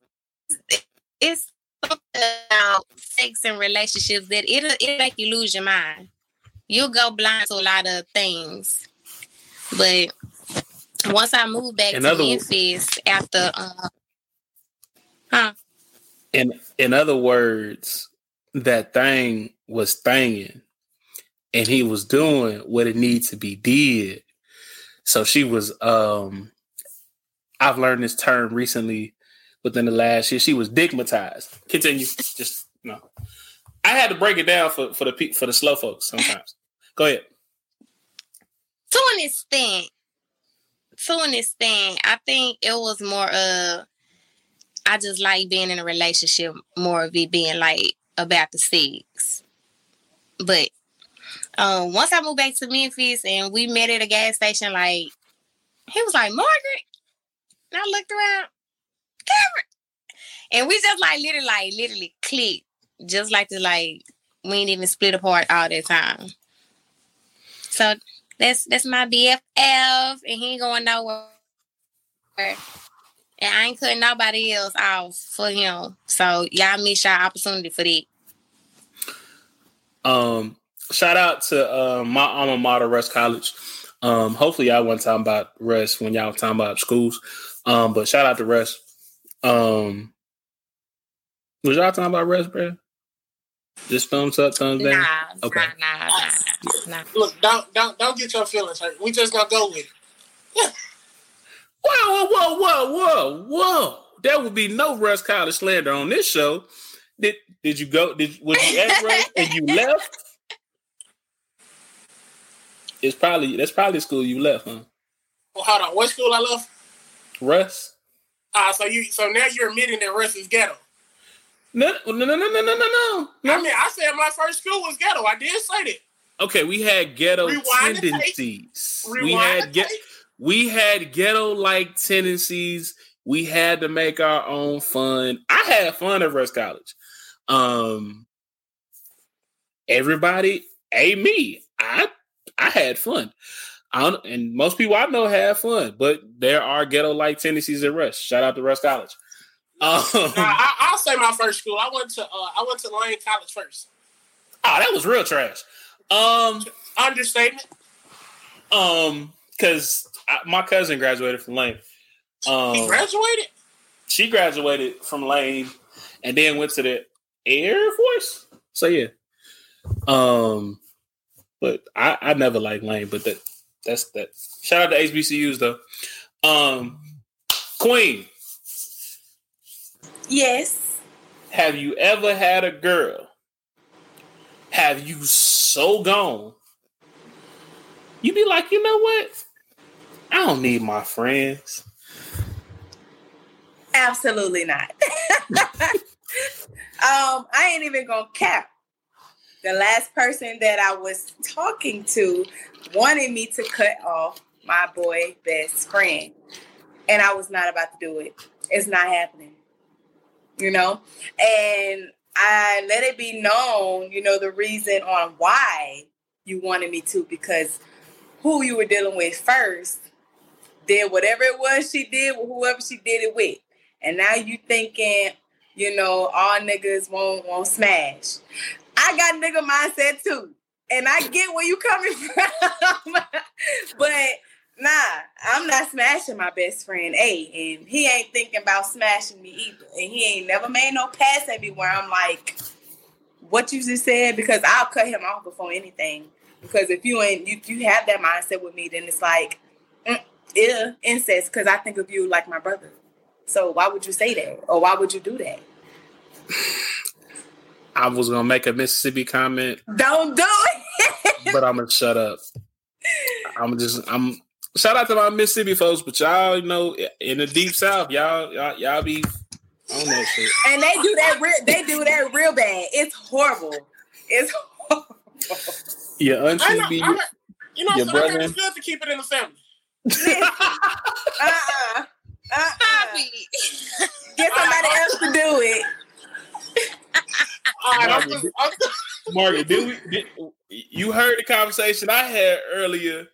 Speaker 15: it's something about sex and relationships that it'll it make you lose your mind. You'll go blind to a lot of things but once I moved back in to Memphis after, uh, huh?
Speaker 14: In in other words, that thing was thinging, and he was doing what it needs to be did. So she was. um I've learned this term recently within the last year. She was dickmatized. Continue. Just no. I had to break it down for for the for the slow folks sometimes. Go ahead
Speaker 15: to an extent, to an extent, I think it was more of I just like being in a relationship more of it being like about the sex. But um, once I moved back to Memphis and we met at a gas station, like he was like, Margaret. And I looked around, Cameron. And we just like literally like literally clicked. Just like the like we ain't even split apart all that time. So that's that's my BFF, and he ain't going nowhere. And I ain't cutting nobody else off for him. So y'all miss your opportunity for that.
Speaker 14: Um, shout out to uh, my alma mater, Rust College. Um, hopefully y'all want to talk about Rust when y'all talking about schools. Um, but shout out to Rust. Um, was y'all talking about Rust, bro? Just thumbs up, thumbs down. Nah, okay. Nah,
Speaker 13: nah, nah, Look, don't don't don't get your feelings hurt. We just gonna go with it. Yeah.
Speaker 14: Whoa, whoa, whoa, whoa, whoa! There would be no Rust College slander on this show. Did did you go? Did was you at Rust and you left? It's probably that's probably the school you left, huh?
Speaker 13: Well, hold on. What school I left?
Speaker 14: Rust.
Speaker 13: Ah, uh, so you so now you're admitting that Rust is ghetto.
Speaker 14: No, no, no, no, no, no, no,
Speaker 13: no. I mean, I said my first school was ghetto. I did say that.
Speaker 14: Okay, we had ghetto Rewind tendencies. We had get we had ghetto like tendencies. We had to make our own fun. I had fun at Rust College. Um, everybody, a me, I I had fun. I and most people I know have fun, but there are ghetto like tendencies at Rust. Shout out to Rust College.
Speaker 13: Um, I, will say my first school. I went to uh, I went to Lane College first.
Speaker 14: Oh, that was real trash. Um,
Speaker 13: understatement.
Speaker 14: Um, because my cousin graduated from Lane.
Speaker 13: Um, he graduated.
Speaker 14: She graduated from Lane, and then went to the Air Force. So yeah. Um, but I I never liked Lane, but that that's that. Shout out to HBCUs though. Um, Queen.
Speaker 16: Yes.
Speaker 14: Have you ever had a girl? Have you so gone? You be like, you know what? I don't need my friends.
Speaker 16: Absolutely not. um, I ain't even gonna cap. The last person that I was talking to wanted me to cut off my boy best friend. And I was not about to do it. It's not happening you know, and I let it be known, you know, the reason on why you wanted me to because who you were dealing with first did whatever it was she did with whoever she did it with. And now you thinking, you know, all niggas won't won't smash. I got nigga mindset too. And I get where you coming from. but nah, I'm not smashing my best friend A. And he ain't thinking about smashing me either. And he ain't never made no pass at me where I'm like, what you just said, because I'll cut him off before anything. Because if you ain't you you have that mindset with me, then it's like, mm, yeah, incest, because I think of you like my brother. So why would you say that? Or why would you do that?
Speaker 14: I was gonna make a Mississippi comment,
Speaker 16: Don't do it.
Speaker 14: but I'm gonna shut up. I'm just I'm shout out to my Mississippi folks, but y'all you know in the deep south, y'all y'all, y'all be on that shit.
Speaker 16: and they do that real they do that real bad. It's horrible. It's horrible.
Speaker 14: Your auntie
Speaker 13: I know,
Speaker 14: be
Speaker 13: I know, you know,
Speaker 14: your
Speaker 13: so
Speaker 14: brother.
Speaker 13: it's good to keep it in the family.
Speaker 16: uh-uh. Uh-uh. Get somebody else to do it.
Speaker 13: All right, I'm
Speaker 14: Margaret,
Speaker 13: just, I'm just,
Speaker 14: Margaret, did we, did, you heard the conversation I had earlier?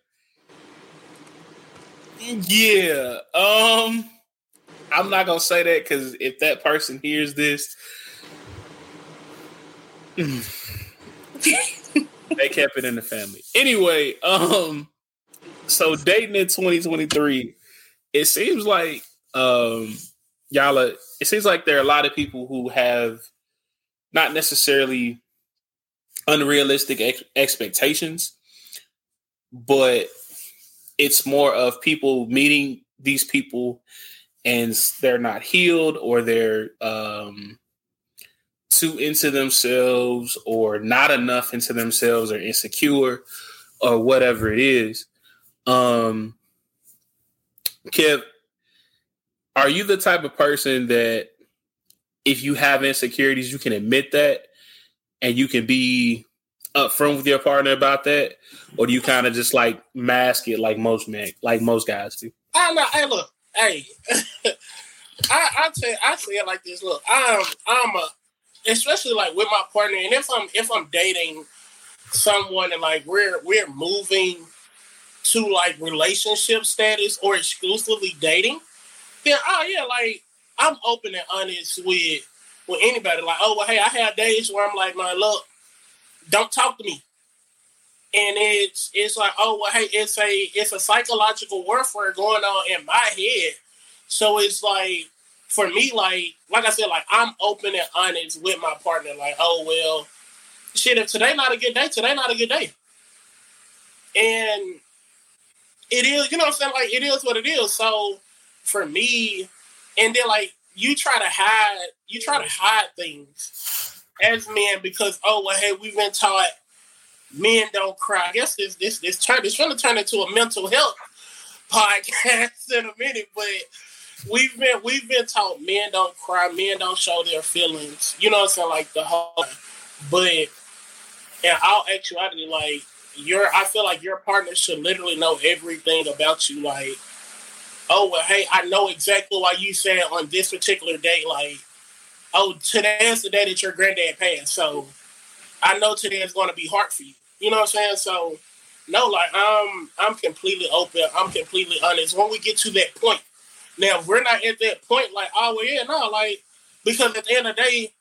Speaker 14: Yeah. Um, I'm not gonna say that because if that person hears this, they kept it in the family. Anyway, um, so dating in 2023, it seems like um y'all are, it seems like there are a lot of people who have not necessarily unrealistic ex- expectations, but it's more of people meeting these people and they're not healed or they're um too into themselves or not enough into themselves or insecure or whatever it is. Um Kev, are you the type of person that if you have insecurities, you can admit that and you can be upfront with your partner about that? Or do you kind of just like mask it like most men, like most guys do?
Speaker 13: I know. Hey, look. Hey, I I tell I say it like this. Look, I'm I'm a especially like with my partner, and if I'm if I'm dating someone and like we're we're moving to like relationship status or exclusively dating, then oh yeah, like I'm open and honest with with anybody. Like, oh well, hey, I have days where I'm like, man, look, don't talk to me. And it's it's like, oh well, hey, it's a it's a psychological warfare going on in my head. So it's like for me, like like I said, like I'm open and honest with my partner. Like, oh well, shit, if today not a good day, today not a good day. And it is, you know what I'm saying? Like it is what it is. So for me, and then like you try to hide, you try to hide things as men because oh well, hey, we've been taught men don't cry. I guess this this this turn it's trying to turn into a mental health podcast in a minute, but we've been we've been taught men don't cry, men don't show their feelings. You know what I'm saying? Like the whole but in all actuality, like your I feel like your partner should literally know everything about you. Like, oh well, hey, I know exactly why you said on this particular day, like, oh, today is the day that your granddad passed. So I know today is gonna be hard for you. You know what I'm saying? So no, like I'm I'm completely open, I'm completely honest. When we get to that point. Now if we're not at that point, like, oh well, yeah, no, like because at the end of the day,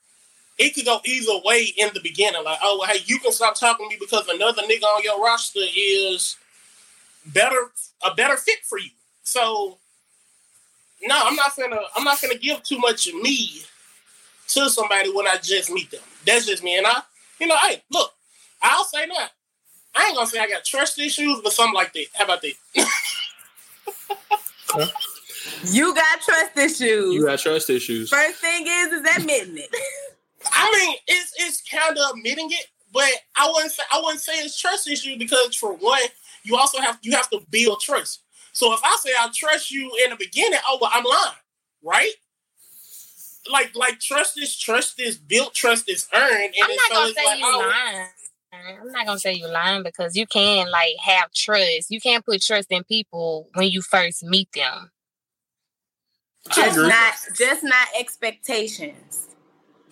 Speaker 13: it could go either way in the beginning. Like, oh, well, hey, you can stop talking to me because another nigga on your roster is better, a better fit for you. So, no, I'm not gonna, I'm not gonna give too much of me to somebody when I just meet them. That's just me, and I, you know, hey, look, I'll say that. I ain't gonna say I got trust issues, but something like that. How about that?
Speaker 16: You got trust issues.
Speaker 14: You got trust issues.
Speaker 16: First thing is is admitting it.
Speaker 13: I mean, it's it's kind of admitting it, but I wouldn't say I wouldn't say it's trust issue because for one, you also have you have to build trust. So if I say I trust you in the beginning, oh well, I'm lying, right? Like like trust is trust is built, trust is earned, and
Speaker 15: I'm
Speaker 13: it's
Speaker 15: not gonna say
Speaker 13: like,
Speaker 15: you
Speaker 13: oh,
Speaker 15: lying. I'm not gonna say you lying because you can like have trust. You can't put trust in people when you first meet them.
Speaker 16: Just not just not expectations.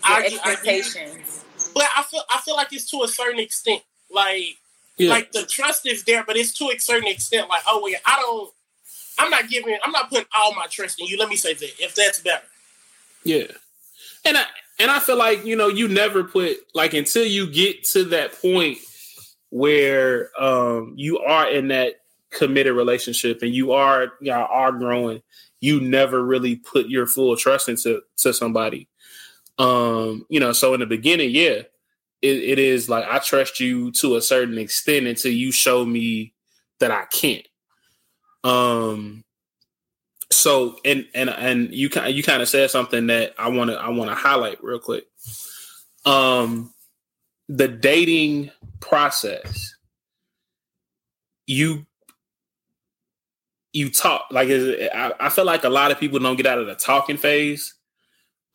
Speaker 16: Your
Speaker 13: I- I-
Speaker 16: expectations.
Speaker 13: But I feel I feel like it's to a certain extent. Like
Speaker 14: Yeah.
Speaker 13: like the trust is there, but it's to a certain extent. Like, oh well, I don't I'm not giving. I'm not putting all my trust in you. Let me say that if that's better.
Speaker 14: Yeah, and I and I feel like you know you never put like until you get to that point where um you are in that committed relationship and you are y'all are growing you never really put your full trust into to somebody. Um you know so in the beginning yeah it, it is like i trust you to a certain extent until you show me that i can't. Um so and and and you kind you kind of said something that i want to i want to highlight real quick. Um the dating process you you talk like I, I feel like a lot of people don't get out of the talking phase.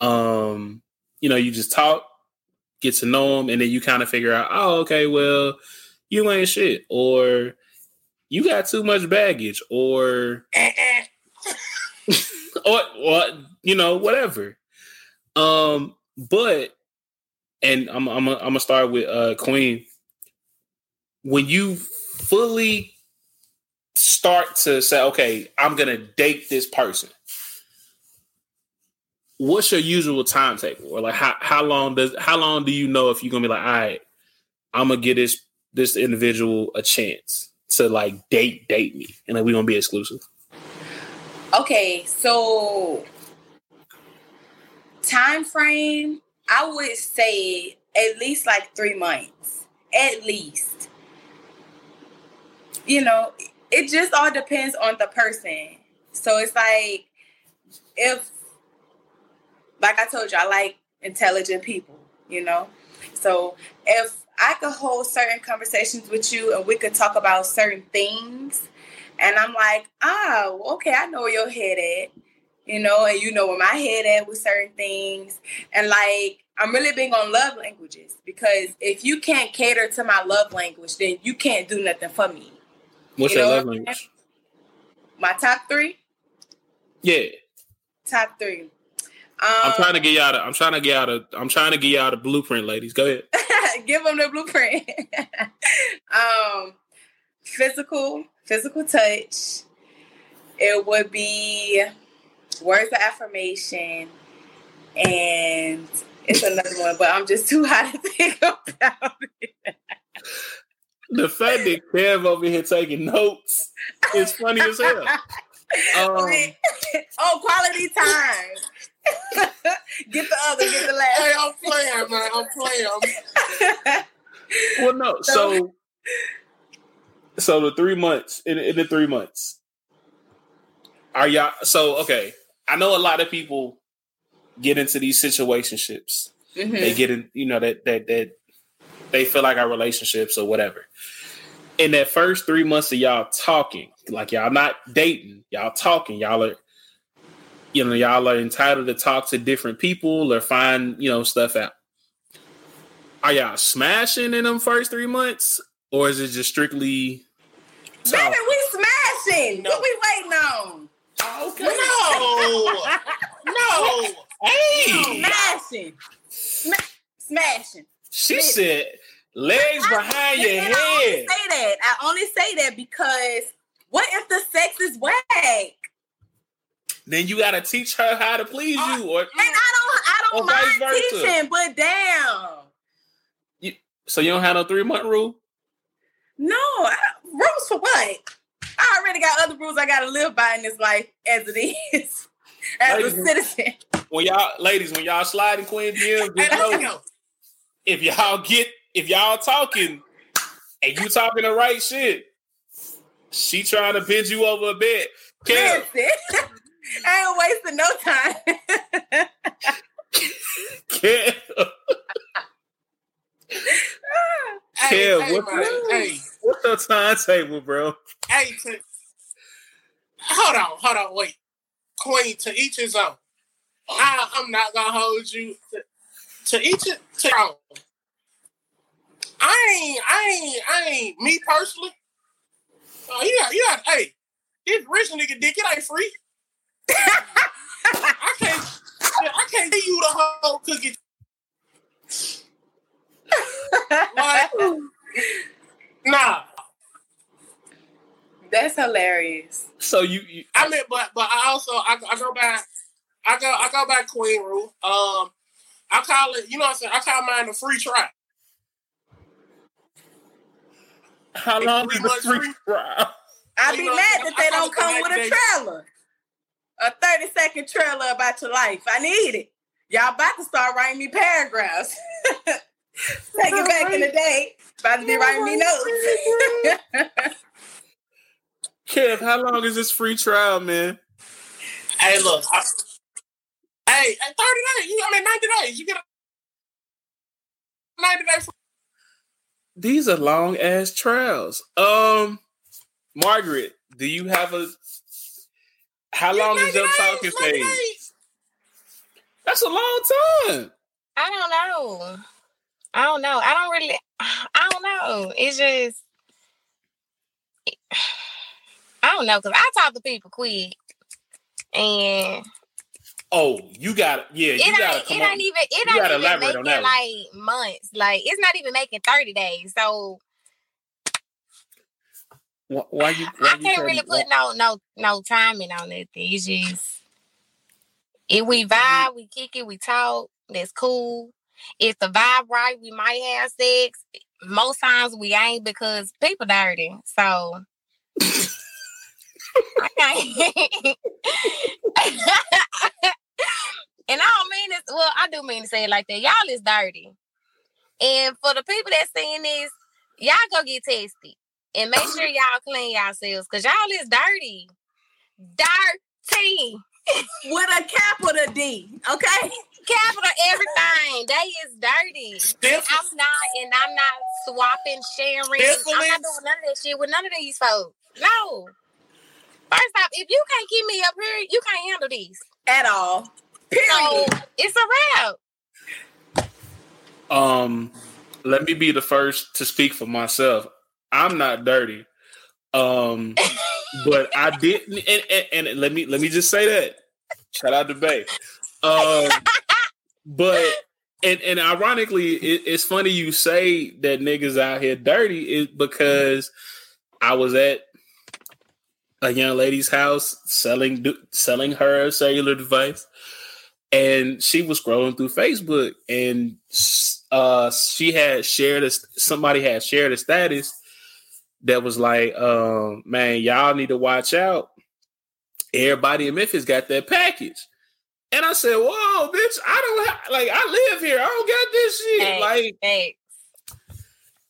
Speaker 14: Um you know you just talk get to know them and then you kind of figure out oh okay well you ain't shit or you got too much baggage or or, or you know whatever um but and I'm I'm I'm gonna start with uh Queen. When you fully start to say, okay, I'm gonna date this person. What's your usual timetable? Or like how how long does how long do you know if you're gonna be like, all right, I'm gonna give this this individual a chance to like date date me and like we're gonna be exclusive?
Speaker 16: Okay, so time frame I would say at least like three months, at least. You know, it just all depends on the person. So it's like if, like I told you, I like intelligent people, you know? So if I could hold certain conversations with you and we could talk about certain things, and I'm like, oh, okay, I know where your head at you know, and you know where my head at with certain things. And like, I'm really big on love languages because if you can't cater to my love language, then you can't do nothing for me.
Speaker 14: What's
Speaker 16: You
Speaker 14: your love language?
Speaker 16: My top three?
Speaker 14: Yeah.
Speaker 16: Top three. Um,
Speaker 14: I'm trying to get y'all. I'm trying to get out of. I'm trying to get y'all the blueprint, ladies. Go ahead.
Speaker 16: give them the blueprint. um, physical, physical touch. It would be words of affirmation, and it's another one, but I'm just too hot to think about it.
Speaker 14: The fact that Kev over here taking notes is funny as hell. Um,
Speaker 16: oh, quality time. get the other, get the last.
Speaker 13: Hey, I'm playing, man. I'm playing.
Speaker 14: well, no. So, so the three months in, in the three months, are y'all? So okay, I know a lot of people get into these situationships.
Speaker 16: Mhm.
Speaker 14: They get in, you know, that that that they feel like our relationships or whatever. In that first three months of y'all talking, like y'all not dating, y'all talking, y'all are, you know, y'all are entitled to talk to different people or find, you know, stuff out. Are y'all smashing in them first three months, or is it just strictly?
Speaker 16: Baby, we smashing. What we waiting on?
Speaker 13: Okay. No. No.
Speaker 14: Hey.
Speaker 16: Smashing. Sma- smashing.
Speaker 14: She said, "Legs behind your
Speaker 16: And I only
Speaker 14: head."
Speaker 16: say that. I only say that because what if the sex is whack?
Speaker 14: Then you got to teach her how to please oh, you, or
Speaker 16: And I don't I don't
Speaker 14: Or
Speaker 16: mind teaching, but damn.
Speaker 14: You, so you don't have no three month rule.
Speaker 16: No, I, rules for what? I already got other rules I gotta live by in this life as it is. As
Speaker 14: Ladies
Speaker 16: a citizen.
Speaker 14: When y'all, ladies, when y'all sliding Queen DM, just know if y'all get if y'all talking and you talking the right shit, she trying to bend you over a bit. Kev,
Speaker 16: I ain't wasting no time.
Speaker 14: Kev,
Speaker 13: Hey,
Speaker 14: Kev,
Speaker 13: hey,
Speaker 14: what's,
Speaker 13: man,
Speaker 14: the,
Speaker 13: hey,
Speaker 14: what's the timetable, bro?
Speaker 13: hey, to, hold on, hold on, wait. Queen, to each his own. I, I'm not gonna hold you to, to each his own. I ain't, I ain't, I ain't. Me personally, oh, you got, you got. Hey, this rich nigga dick, it ain't free. I can't, I can't give you the whole cookie. Like, nah,
Speaker 16: That's hilarious.
Speaker 14: So you, you
Speaker 13: I mean, but but I also I, I go back. I go I go back Queen Rule. Um, I call it. You know what I'm saying? I call mine a free try.
Speaker 14: How long is the free trial?
Speaker 16: I'd be
Speaker 13: know,
Speaker 16: mad
Speaker 13: I-
Speaker 16: that
Speaker 13: I
Speaker 16: they
Speaker 13: call
Speaker 16: don't come with a trailer. A 30 second trailer about your life. I need it. Y'all about to start writing me paragraphs. Take it back in the day. About to be writing me notes.
Speaker 14: Kev, how long is this free trial, man?
Speaker 13: Hey, look. I, hey, hey, 30 days. You, I mean, 90 days. You get a 90 days.
Speaker 14: These are long ass trials. Um, Margaret, do you have a? How long is your talking phase? That's a long time.
Speaker 15: I don't know. I don't know. I don't really. I don't know. It's just. I don't know because I talk to people quick, and
Speaker 14: Oh, you got yeah, you
Speaker 15: it
Speaker 14: gotta
Speaker 15: ain't.
Speaker 14: come
Speaker 15: It
Speaker 14: on.
Speaker 15: ain't even. It
Speaker 14: you
Speaker 15: ain't
Speaker 14: gotta
Speaker 15: even
Speaker 14: elaborate on
Speaker 15: making
Speaker 14: that one.
Speaker 15: like months. Like it's not even making thirty days. So
Speaker 14: Why, why you? Why
Speaker 15: I
Speaker 14: you
Speaker 15: can't really
Speaker 14: me-
Speaker 15: put no no no timing on it. It's just if we vibe, we kick it, we talk. That's cool. If the vibe right, we might have sex. Most times we ain't because people dirty. So and I don't mean this. Well, I do mean to say it like that. Y'all is dirty. And for the people that seeing this, y'all go get tested and make sure y'all clean yourselves because y'all is dirty. Dirty.
Speaker 16: With a capital D, okay?
Speaker 15: Capital everything. They is dirty. And I'm not, and I'm not swapping, sharing. I'm not doing none of that shit with none of these folks. No. First off, if you can't keep me up here, you can't handle these.
Speaker 16: At all.
Speaker 15: So it's a wrap.
Speaker 14: Um, let me be the first to speak for myself. I'm not dirty. Um, but I didn't, and, and, and let me let me just say that. Shout out to Bay. Um, but and and ironically, it, it's funny you say that niggas out here dirty is because I was at a young lady's house selling selling her a cellular device, and she was scrolling through Facebook, and uh, she had shared a, somebody had shared a status that was like, um, "Man, y'all need to watch out. Everybody in Memphis got that package." And I said, "Whoa, bitch! I don't have like I live here. I don't got this shit. like, thanks.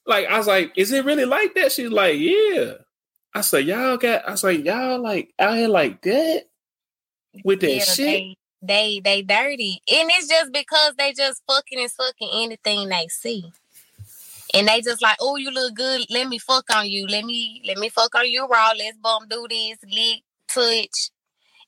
Speaker 14: like I was like, is it really like that? She's like, yeah. I said, y'all got. I was like, y'all like out here like that with that
Speaker 15: Yeah,
Speaker 14: shit.
Speaker 15: They, they they dirty. And it's just because they just fucking and sucking anything they see. And they just like, oh, you look good. Let me fuck on you. Let me let me fuck on you raw. Let's bump do this, lick, touch.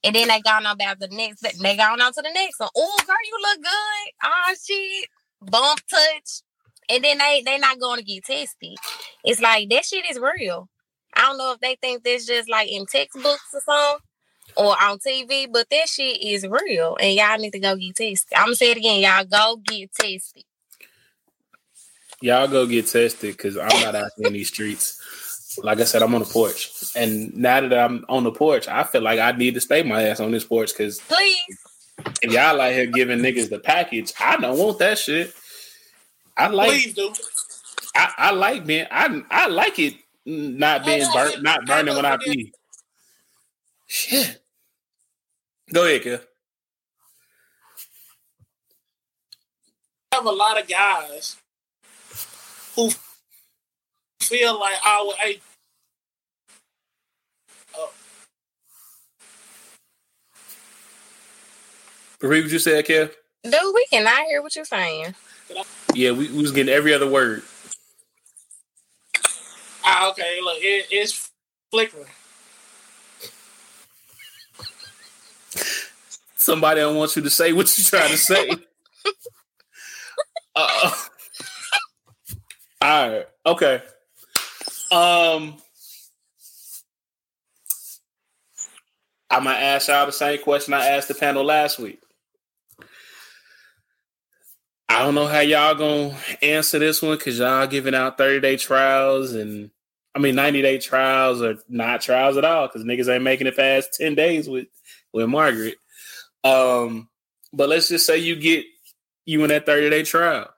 Speaker 15: And then they gone on about the next. They gone on to the next one. Oh, girl, you look good. Oh shit, bump, touch. And then they they not going to get tested. It's like that shit is real. I don't know if they think this just like in textbooks or something or on TV, but that shit is real, and y'all need to go get tested. I'm gonna say it again, y'all go get tested.
Speaker 14: Y'all go get tested because I'm not out in these streets. Like I said, I'm on the porch, and now that I'm on the porch, I feel like I need to stay my ass on this porch because
Speaker 15: Please,
Speaker 14: if y'all out here giving niggas the package, I don't want that shit. I like,
Speaker 13: Please do.
Speaker 14: I, I like being, I, I like it not being burnt, not burning when I pee. Shit. Go ahead, Kev.
Speaker 13: have a lot of guys who feel like, oh, well, hey,
Speaker 14: Repeat what you said, Kev.
Speaker 15: dude, we cannot hear what you're saying.
Speaker 14: Yeah, we, we was getting every other word.
Speaker 13: ah, okay, look, it, it's flickering.
Speaker 14: Somebody don't want you to say what you're trying to say. uh, all right. Okay. Um, I'm gonna ask y'all the same question I asked the panel last week. I don't know how y'all gonna answer this one because y'all giving out 30 day trials and I mean, 90 day trials are not trials at all because niggas ain't making it past 10 days with with Margaret. Um, but let's just say you get you in that 30 day trial.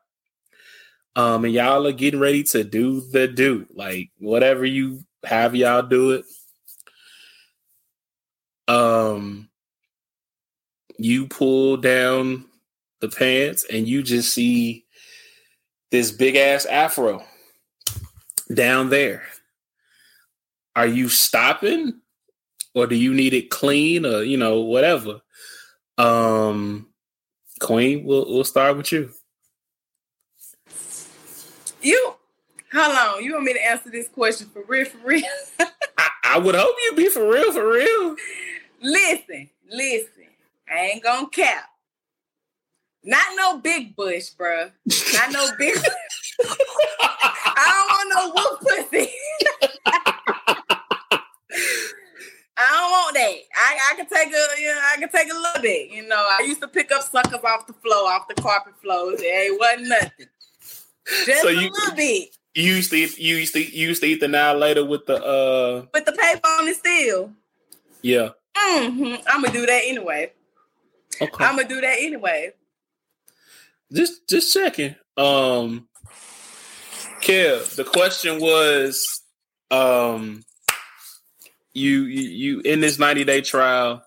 Speaker 14: Um, and y'all are getting ready to do the do, like whatever you have y'all do it. Um, you pull down the pants and you just see this big ass afro down there. Are you stopping or do you need it clean or you know whatever? Um Queen, we'll we'll start with you.
Speaker 16: You, how long? You want me to answer this question for real? For real?
Speaker 14: I, I would hope you'd be for real, for real.
Speaker 16: listen, listen. I ain't gonna cap. Not no big bush, bruh. Not no big. I don't want no wolf pussy. I don't want that. I, I can take a, you know, I can take a little bit. You know, I used to pick up suckers off the floor, off the carpet floors. It wasn't nothing. Just
Speaker 14: So
Speaker 16: a
Speaker 14: you-
Speaker 16: little bit.
Speaker 14: You used to eat, you used to you used to eat the later with the uh
Speaker 16: But the paper on it still.
Speaker 14: yeah.
Speaker 16: hmm I'm gonna do that anyway.
Speaker 14: Okay.
Speaker 16: I'm gonna do that anyway.
Speaker 14: Just just checking. Um Kev, the question was um you you, you in this 90 day trial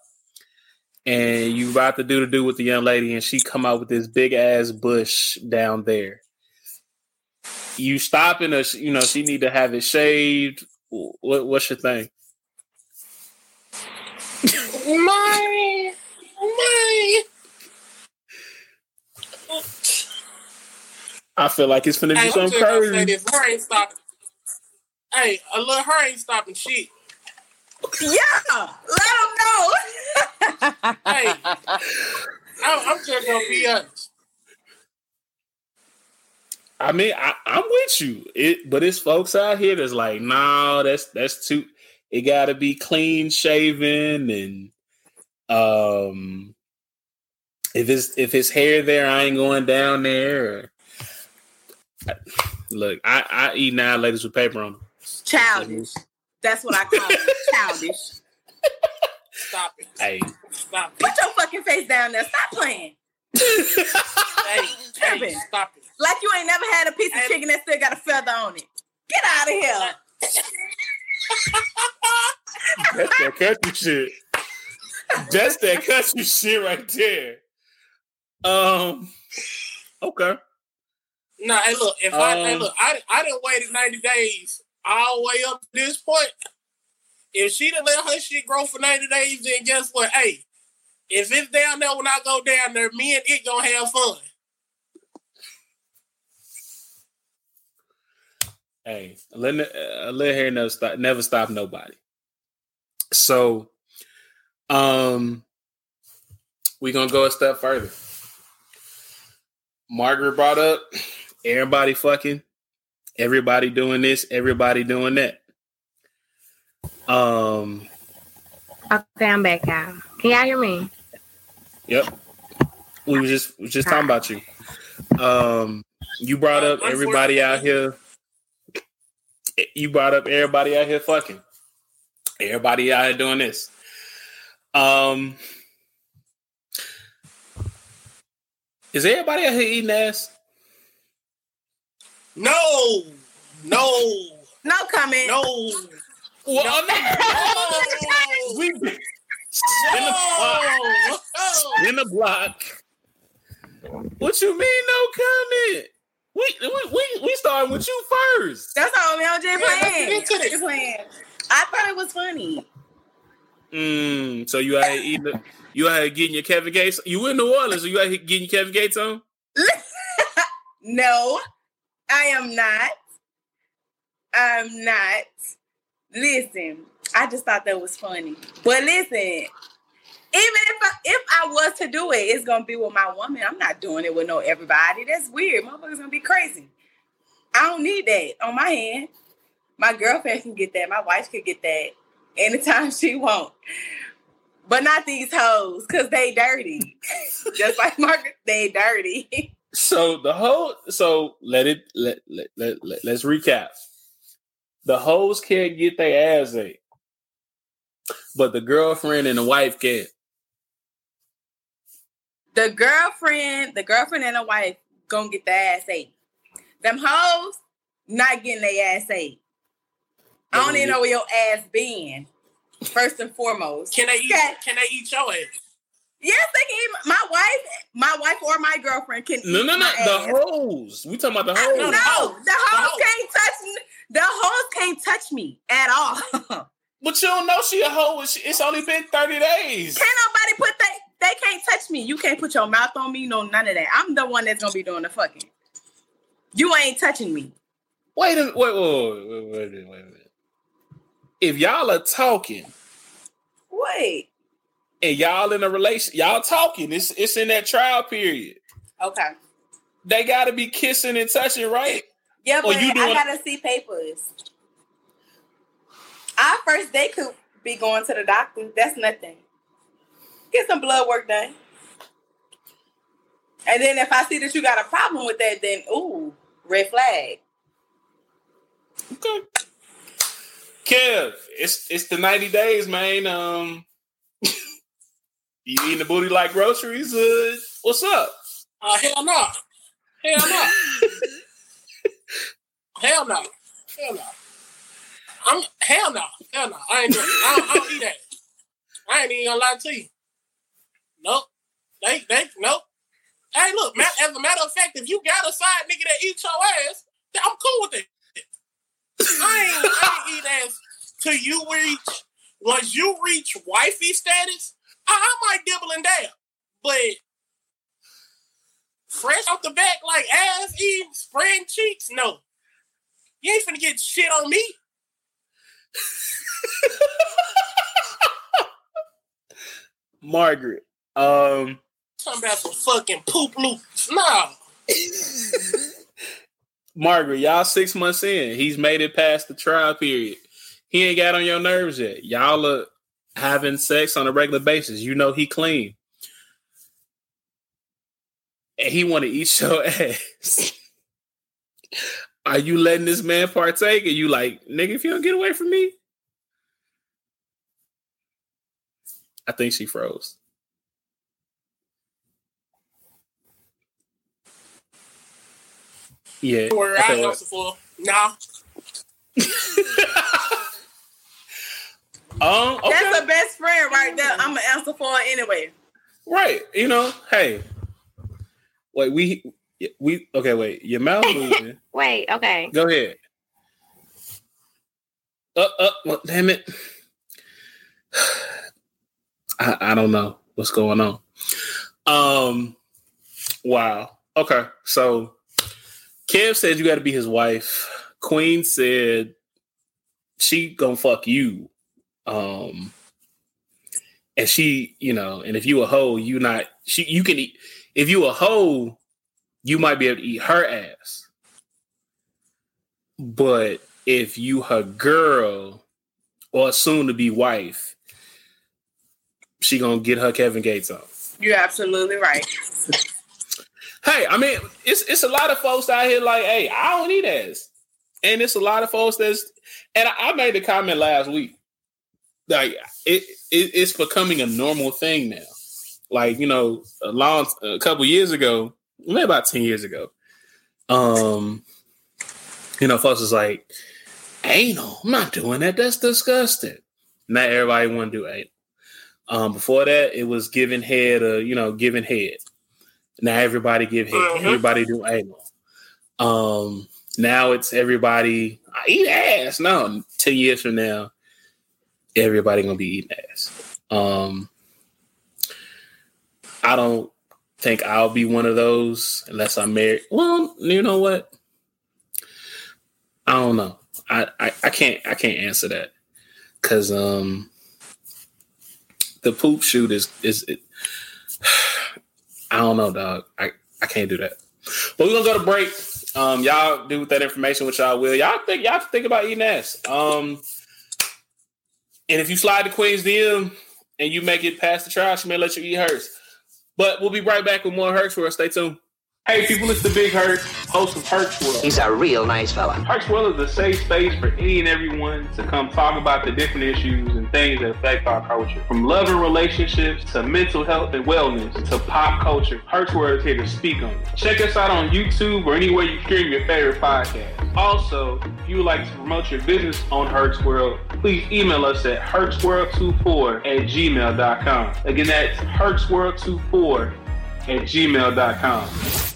Speaker 14: and you about to do the do with the young lady and she come out with this big ass bush down there. You stopping us? you know, she need to have it shaved. What what's your thing?
Speaker 13: My, my.
Speaker 14: I feel like it's
Speaker 13: gonna
Speaker 14: be
Speaker 13: I'm
Speaker 14: something
Speaker 13: just gonna say
Speaker 14: crazy.
Speaker 13: Her ain't stopping. Hey, a little her ain't stopping shit.
Speaker 16: Yeah, let them know.
Speaker 13: hey, I'm, I'm just gonna be honest.
Speaker 14: I mean, I, I'm with you. It, but it's folks out here that's like, no, that's that's too. It got to be clean shaven, and um, if it's if it's hair there, I ain't going down there. Or, look, I I eat now ladies with paper on them.
Speaker 16: Childish. That's what I call it. Childish.
Speaker 13: Stop it.
Speaker 14: Hey,
Speaker 13: Stop it.
Speaker 16: Put your fucking face down there. Stop playing.
Speaker 13: Hey, hey, stop it.
Speaker 16: Like you ain't never had a piece of chicken that still got a feather on it. Get out of here.
Speaker 14: that's that country shit. That's that country shit right there. Um. Okay.
Speaker 13: No, hey, look, if I hey,
Speaker 14: Um,
Speaker 13: look, I I didn't wait 90 days all the way up to this point. If she didn't let her shit grow for 90 days, then guess what? Hey, if it's down there when I go down there, me and it gonna have fun.
Speaker 14: Hey, let uh, let hair never stop never stop nobody. So, um, we gonna go a step further. Margaret brought up everybody fucking, everybody doing this, everybody doing that. Um,
Speaker 15: Okay, I'm back out. Can y'all hear me?
Speaker 14: yep. We was just we was just talking about you. Um, you brought up everybody out here. You brought up everybody out here fucking. Everybody out here doing this. Um, is everybody out here eating ass?
Speaker 13: No, no,
Speaker 16: no comment.
Speaker 13: No.
Speaker 14: Well,
Speaker 13: no.
Speaker 14: we spin the block. Spin the block. What you mean? No comment. We we we, we starting with you first.
Speaker 16: That's all me. I'm just
Speaker 13: Yeah, let's
Speaker 16: playing. Just playing. I thought it was funny.
Speaker 14: Mm, so you out? The, you out getting your Kevin Gates? You in New Orleans? So you out here getting your Kevin Gates on?
Speaker 16: No, I am not. I'm not. Listen, I just thought that was funny. But listen, if I, if I was to do it, it's gonna be with my woman. I'm not doing it with no everybody. That's weird. Motherfuckers gonna be crazy. I don't need that on my hand. My girlfriend can get that. My wife can get that anytime she want. But not these hoes, cause they dirty. Just like Margaret, they dirty.
Speaker 14: So the whole so let it let let, let, let let's recap. The hoes can't get their ass ate, but the girlfriend and the wife can.
Speaker 16: The girlfriend, the girlfriend and the wife gonna get their ass ate. Them hoes not getting their ass ate. I don't even know where your ass been. First and foremost,
Speaker 13: Can they eat?
Speaker 16: Okay.
Speaker 13: Can they eat your ass?
Speaker 16: Yes, they can. Eat my wife, my wife or my girlfriend can.
Speaker 14: No,
Speaker 16: eat
Speaker 14: no, no.
Speaker 16: my
Speaker 14: The hoes. We talking about the hoes.
Speaker 16: no, the hoes can't touch me. The hoes can't touch me at all.
Speaker 14: But you don't know she a hoe. It's it's only been 30 days.
Speaker 16: nobody put that. They can't touch me. You can't put your mouth on me. No, none of that. I'm the one that's gonna be doing the fucking. You ain't touching me.
Speaker 14: Wait a wait, wait, wait, wait, wait, a minute, wait a. If y'all are talking
Speaker 16: Wait.
Speaker 14: and y'all in a relation, y'all talking, it's it's in that trial period.
Speaker 16: Okay.
Speaker 14: They gotta be kissing and touching, right?
Speaker 16: Yeah,
Speaker 14: Or
Speaker 16: but
Speaker 14: you
Speaker 16: I gotta see papers. Our first day could be going to the doctor. That's nothing. Get some blood work done. And then if I see that you got a problem with that, then ooh, red flag.
Speaker 14: Okay. Kev, it's it's the 90 days, man. Um you eating the booty like groceries? Uh, what's up?
Speaker 13: Uh, hell no. Hell no. hell no. Hell no. I'm hell no. Hell no. I ain't doing. I don't, I don't eat that. I ain't even gonna lie to you. Nope. They they nope. Hey, look, as a matter of fact, if you got a side nigga that eat your ass, I'm cool with it. I ain't, I ain't eat ass till you reach once you reach wifey status. I, I might dibble and dab, but fresh off the back like ass eating, spraying cheeks, no. You ain't finna get shit on me.
Speaker 14: Margaret. Um
Speaker 13: Talking about some fucking poop loops. No.
Speaker 14: Margaret, y'all six months in. He's made it past the trial period. He ain't got on your nerves yet. Y'all are having sex on a regular basis. You know he clean. And he want to eat your ass. Are you letting this man partake? And you like, nigga, if you don't get away from me? I think she froze. Yeah.
Speaker 13: Where
Speaker 14: okay,
Speaker 13: I
Speaker 14: well-
Speaker 13: answer for. Nah.
Speaker 14: Um, okay.
Speaker 16: That's the best friend right there. I'm gonna answer for it anyway.
Speaker 14: Right. You know, hey. Wait, we we okay, wait. Your mouth moving.
Speaker 15: Wait, okay.
Speaker 14: Go ahead. Uh uh well, damn it. I, I don't know what's going on. Um wow. Okay. So Kev said you gotta be his wife. Queen said she gonna fuck you. Um and she, you know, and if you a hoe, you not she you can eat if you a hoe, you might be able to eat her ass. But if you her girl or soon to be wife, she gonna get her Kevin Gates on.
Speaker 16: You're absolutely right.
Speaker 14: Hey, I mean, it's it's a lot of folks out here like, hey, I don't need ass, and it's a lot of folks that's. And I, I made the comment last week, like it, it it's becoming a normal thing now. Like you know, a long a couple years ago, maybe about ten years ago, um, you know, folks was like, anal, I'm not doing that. That's disgusting. Not everybody want to do anal. Um, before that, it was giving head, uh, you know, giving head. Now everybody give head.
Speaker 13: Mhm.
Speaker 14: Everybody do anal. Um, now it's everybody I eat ass. No, ten years from now, everybody gonna be eating ass. Um, I don't think I'll be one of those unless I'm married. Well, you know what? I don't know. I, I, I can't I can't answer that because um the poop shoot is is it, I don't know, dog. I, I can't do that. But we're gonna go to break. Um, y'all do with that information what y'all will. Y'all think y'all think about eating ass. Um, and if you slide to Queen's DM and you make it past the trial, she may let you eat hers. But we'll be right back with more Herx for us. Stay tuned. Hey people, it's the Big Herc, host of Herc's World.
Speaker 17: He's a real nice fella.
Speaker 14: Herc's World is a safe space for any and everyone to come talk about the different issues and things that affect our culture. From love and relationships to mental health and wellness to pop culture, Herc's World is here to speak on it. Check us out on YouTube or anywhere you stream your favorite podcast. Also, if you would like to promote your business on Herc's World, please email us at hurtsworld24 at gmail.com. Again, that's hurtsworld24 at gmail.com.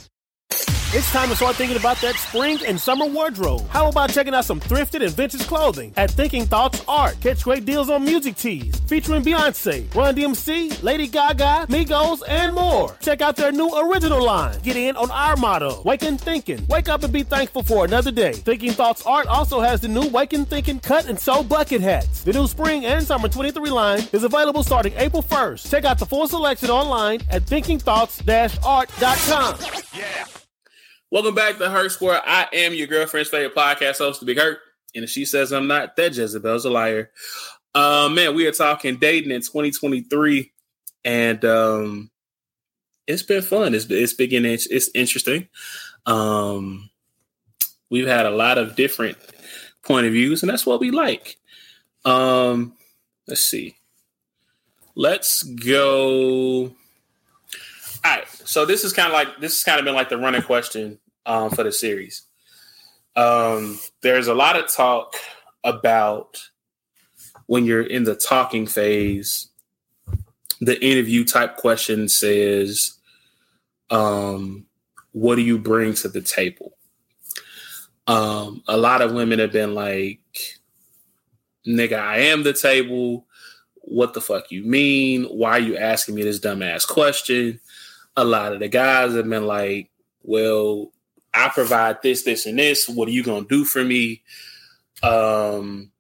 Speaker 12: It's time to start thinking about that spring and summer wardrobe. How about checking out some thrifted and vintage clothing at Thinking Thoughts Art? Catch great deals on music tees featuring Beyonce, Run DMC, Lady Gaga, Migos, and more. Check out their new original line. Get in on our motto, Wake and Thinking. Wake up and be thankful for another day. Thinking Thoughts Art also has the new Wake and Thinking cut and sew bucket hats. The new spring and summer 23 line is available starting April 1st. Check out the full selection online at thinkingthoughts-art.com.
Speaker 14: Yeah. Welcome back to Herc's World. I am your girlfriend's favorite podcast host, The Big Herc. And if she says I'm not, that Jezebel's a liar. Uh, man, we are talking dating in 2023, and um, it's been fun. It's it's been it's interesting. Um, we've had a lot of different point of views, and that's what we like. Um, let's see. Let's go. All right. So this is kind of like this has kind of been like the running question um, for the series. Um, there's a lot of talk about when you're in the talking phase. The interview type question says, um, "What do you bring to the table?" Um, a lot of women have been like, "Nigga, I am the table." What the fuck you mean? Why are you asking me this dumbass question? A lot of the guys have been like, well, I provide this, this, and this. What are you gonna do for me? Um,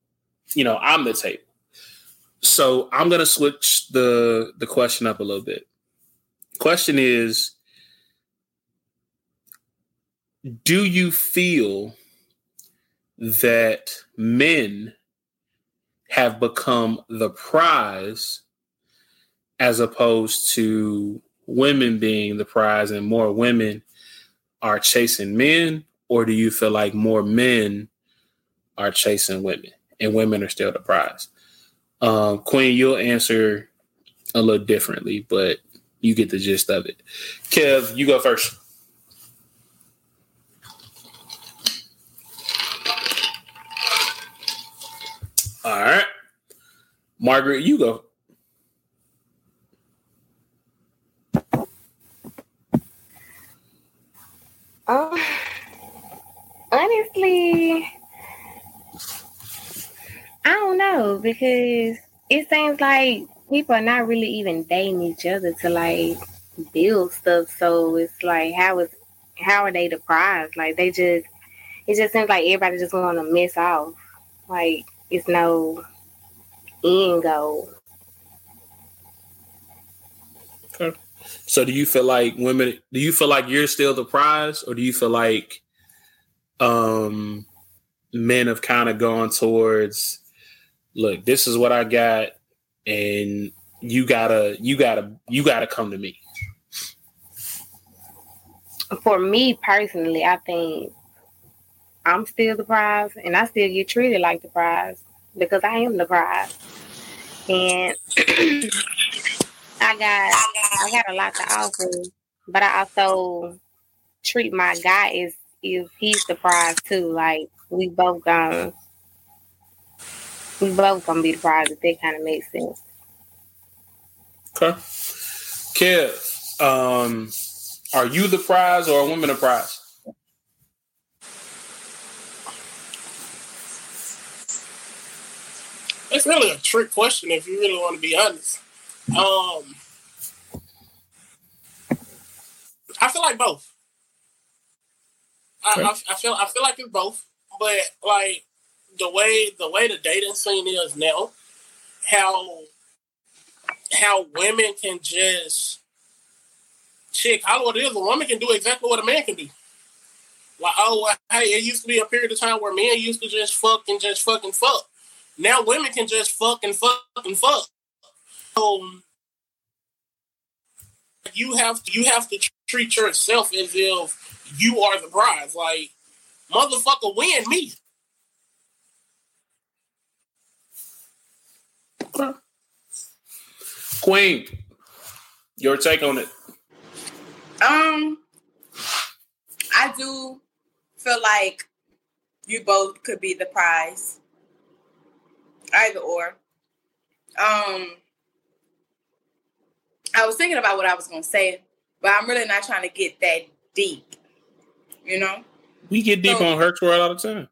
Speaker 14: you know, I'm the table. So I'm gonna switch the the question up a little bit. Question is, do you feel that men have become the prize as opposed to women being the prize and more women are chasing men, or do you feel like more men are chasing women and women are still the prize? Um, Queen, you'll answer a little differently, but you get the gist of it. Kev, you go first. All right. Margaret, you go.
Speaker 15: Um, honestly, I don't know because it seems like people are not really even dating each other to like build stuff. So it's like, how is how are they the prize? Like they just, it just seems like everybody just want to miss off. Like it's no end goal.
Speaker 14: So do you feel like women do you feel like you're still the prize or do you feel like um men have kind of gone towards look, this is what I got and you gotta you gotta you gotta come to me.
Speaker 15: For me personally, I think I'm still the prize and I still get treated like the prize because I am the prize. And I got I got a lot to offer, but I also treat my guy as if he's the prize too. Like we both gonna we both gonna be the prize if that kind of makes sense.
Speaker 14: Okay. Kev, um, are you the prize or a woman the prize?
Speaker 13: It's really a trick question if you really want to be honest. Um, I feel like both. I, I, I feel I feel like it's both, but like the way the way the dating scene is now, how how women can just chick, what it is. A woman can do exactly what a man can do. Like, oh, hey, it used to be a period of time where men used to just fuck and just fucking fuck. Now women can just fuck and fuck and fuck. Um, you have to, you have to treat yourself as if you are the prize. Like motherfucker, win me.
Speaker 14: Queen, your take on it?
Speaker 16: Um, I do feel like you both could be the prize. Either or. Um, I was thinking about what I was going to say, but I'm really not trying to get that deep. You know?
Speaker 14: We get deep
Speaker 16: So-
Speaker 14: on Herc's World all the time.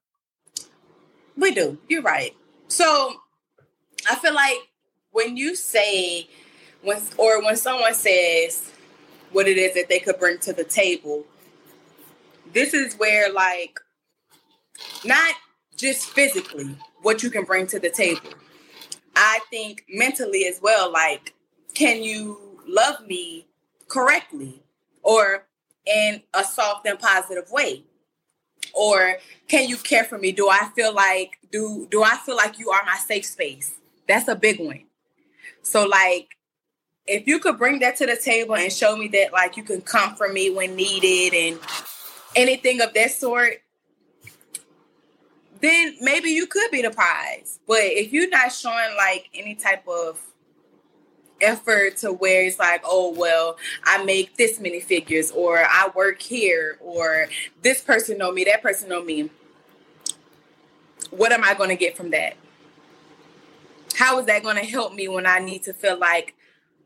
Speaker 16: We do. You're right. So I feel like when you say when or when someone says what it is that they could bring to the table, this is where like not just physically what you can bring to the table. I think mentally as well, like, can you love me correctly or in a soft and positive way? or can you care for me? Do i feel like do do i feel like you are my safe space? That's a big one. So like if you could bring that to the table and show me that like you can comfort me when needed and anything of that sort then maybe you could be the prize. But if you're not showing like any type of effort to where it's like, oh well, I make this many figures, or I work here, or this person know me, that person know me. What am I going to get from that? How is that going to help me when I need to feel like,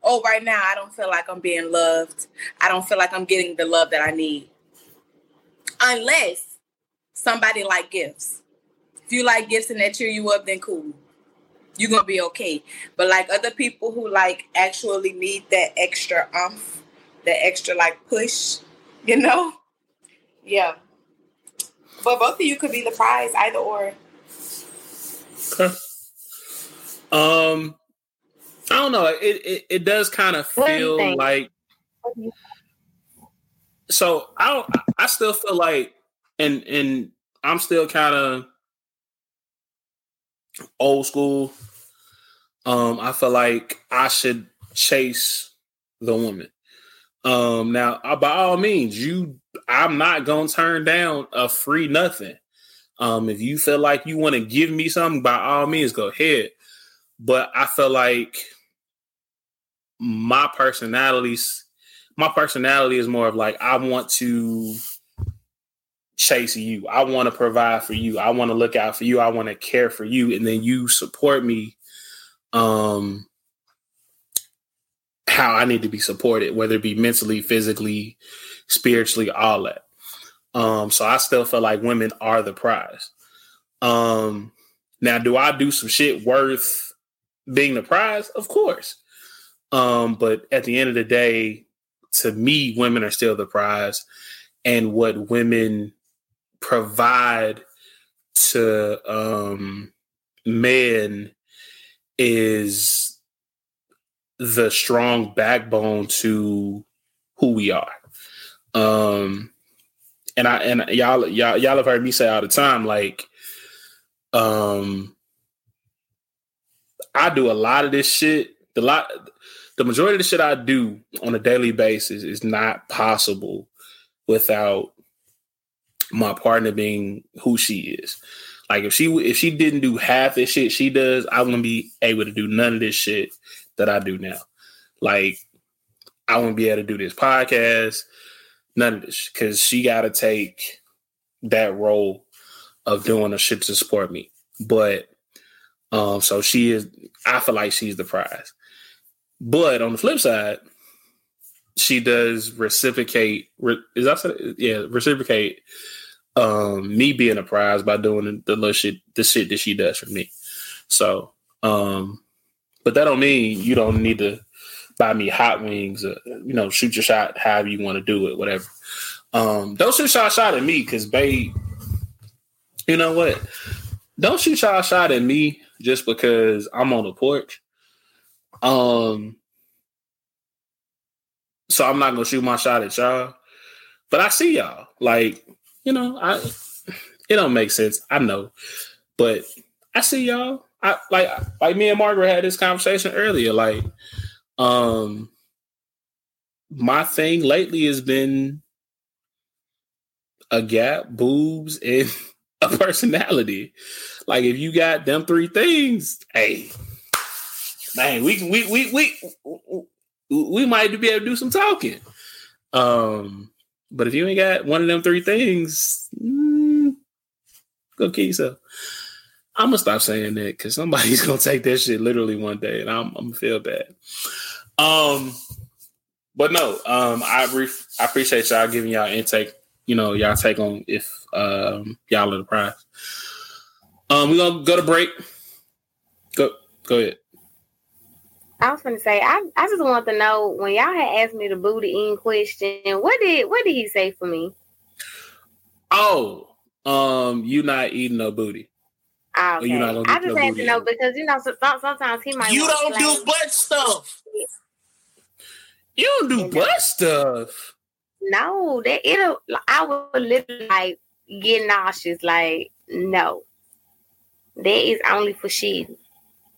Speaker 16: oh, right now I don't feel like I'm being loved. I don't feel like I'm getting the love that I need. Unless somebody like gifts. If you like gifts and that cheer you up, then cool you're gonna be okay. But like other people who like actually need that extra umph, that extra like push, you know? Yeah. But both of you could be the prize, either or.
Speaker 14: Okay. Um, I don't know. It it, it does kind of
Speaker 15: What do
Speaker 14: feel like. So I don't. I still feel like, and and I'm still kind of old school. Um, I feel like I should chase the woman. Um, now, uh, by all means, you, I'm not gonna turn down a free nothing. Um, if you feel like you want to give me something, by all means, go ahead. But I feel like my personalities, my personality is more of like I want to chase you. I want to provide for you. I want to look out for you. I want to care for you, and then you support me. Um, how I need to be supported, whether it be mentally, physically, spiritually, all that. Um, so I still feel like women are the prize. Um, now, do I do some shit worth being the prize? Of course. Um, but at the end of the day, to me, women are still the prize. And what women provide to um, men is the strong backbone to who we are. Um, and I and y'all y'all y'all have heard me say all the time, like, um, I do a lot of this shit. The lot, the majority of the shit I do on a daily basis is not possible without my partner being who she is. Like if she if she didn't do half the shit she does, I wouldn't be able to do none of this shit that I do now. Like I wouldn't be able to do this podcast, none of this, because she got to take that role of doing the shit to support me. But um, so she is. I feel like she's the prize. But on the flip side, she does reciprocate. Re, is that yeah reciprocate um, me being a prize by doing the, little shit, the shit that she does for me. So, um, but that don't mean you don't need to buy me hot wings. Or, you know, shoot your shot however you want to do it, whatever. Um, don't shoot shot shot at me because babe, you know what? Don't shoot y'all shot at me just because I'm on the porch. Um, so I'm not gonna shoot my shot at y'all. But I see y'all. Like, you know, I it don't make sense. I know. But I see y'all. I like like me and Margaret had this conversation earlier. Like, um my thing lately has been a gap, boobs, and a personality. Like if you got them three things, hey, man, we we we we we might be able to do some talking. Um, but if you ain't got one of them three things, mm, go kill yourself. I'm gonna stop saying that because somebody's gonna take that shit literally one day, and I'm, I'm gonna feel bad. Um, but no, um, I brief, I appreciate y'all giving y'all intake. You know, y'all take on if um y'all are the prize. Um, we're gonna go to break. Go, go ahead.
Speaker 15: I was gonna say, I, I just want to know when y'all had asked me the booty in question, what did what did he say for me?
Speaker 14: Oh, um, you not eating no booty.
Speaker 15: Oh, okay. I just had to know because you know so, sometimes he might.
Speaker 13: You don't do butt stuff.
Speaker 14: You don't do butt stuff.
Speaker 15: No, that it'll. I would literally like get nauseous. Like no, that is only for shit.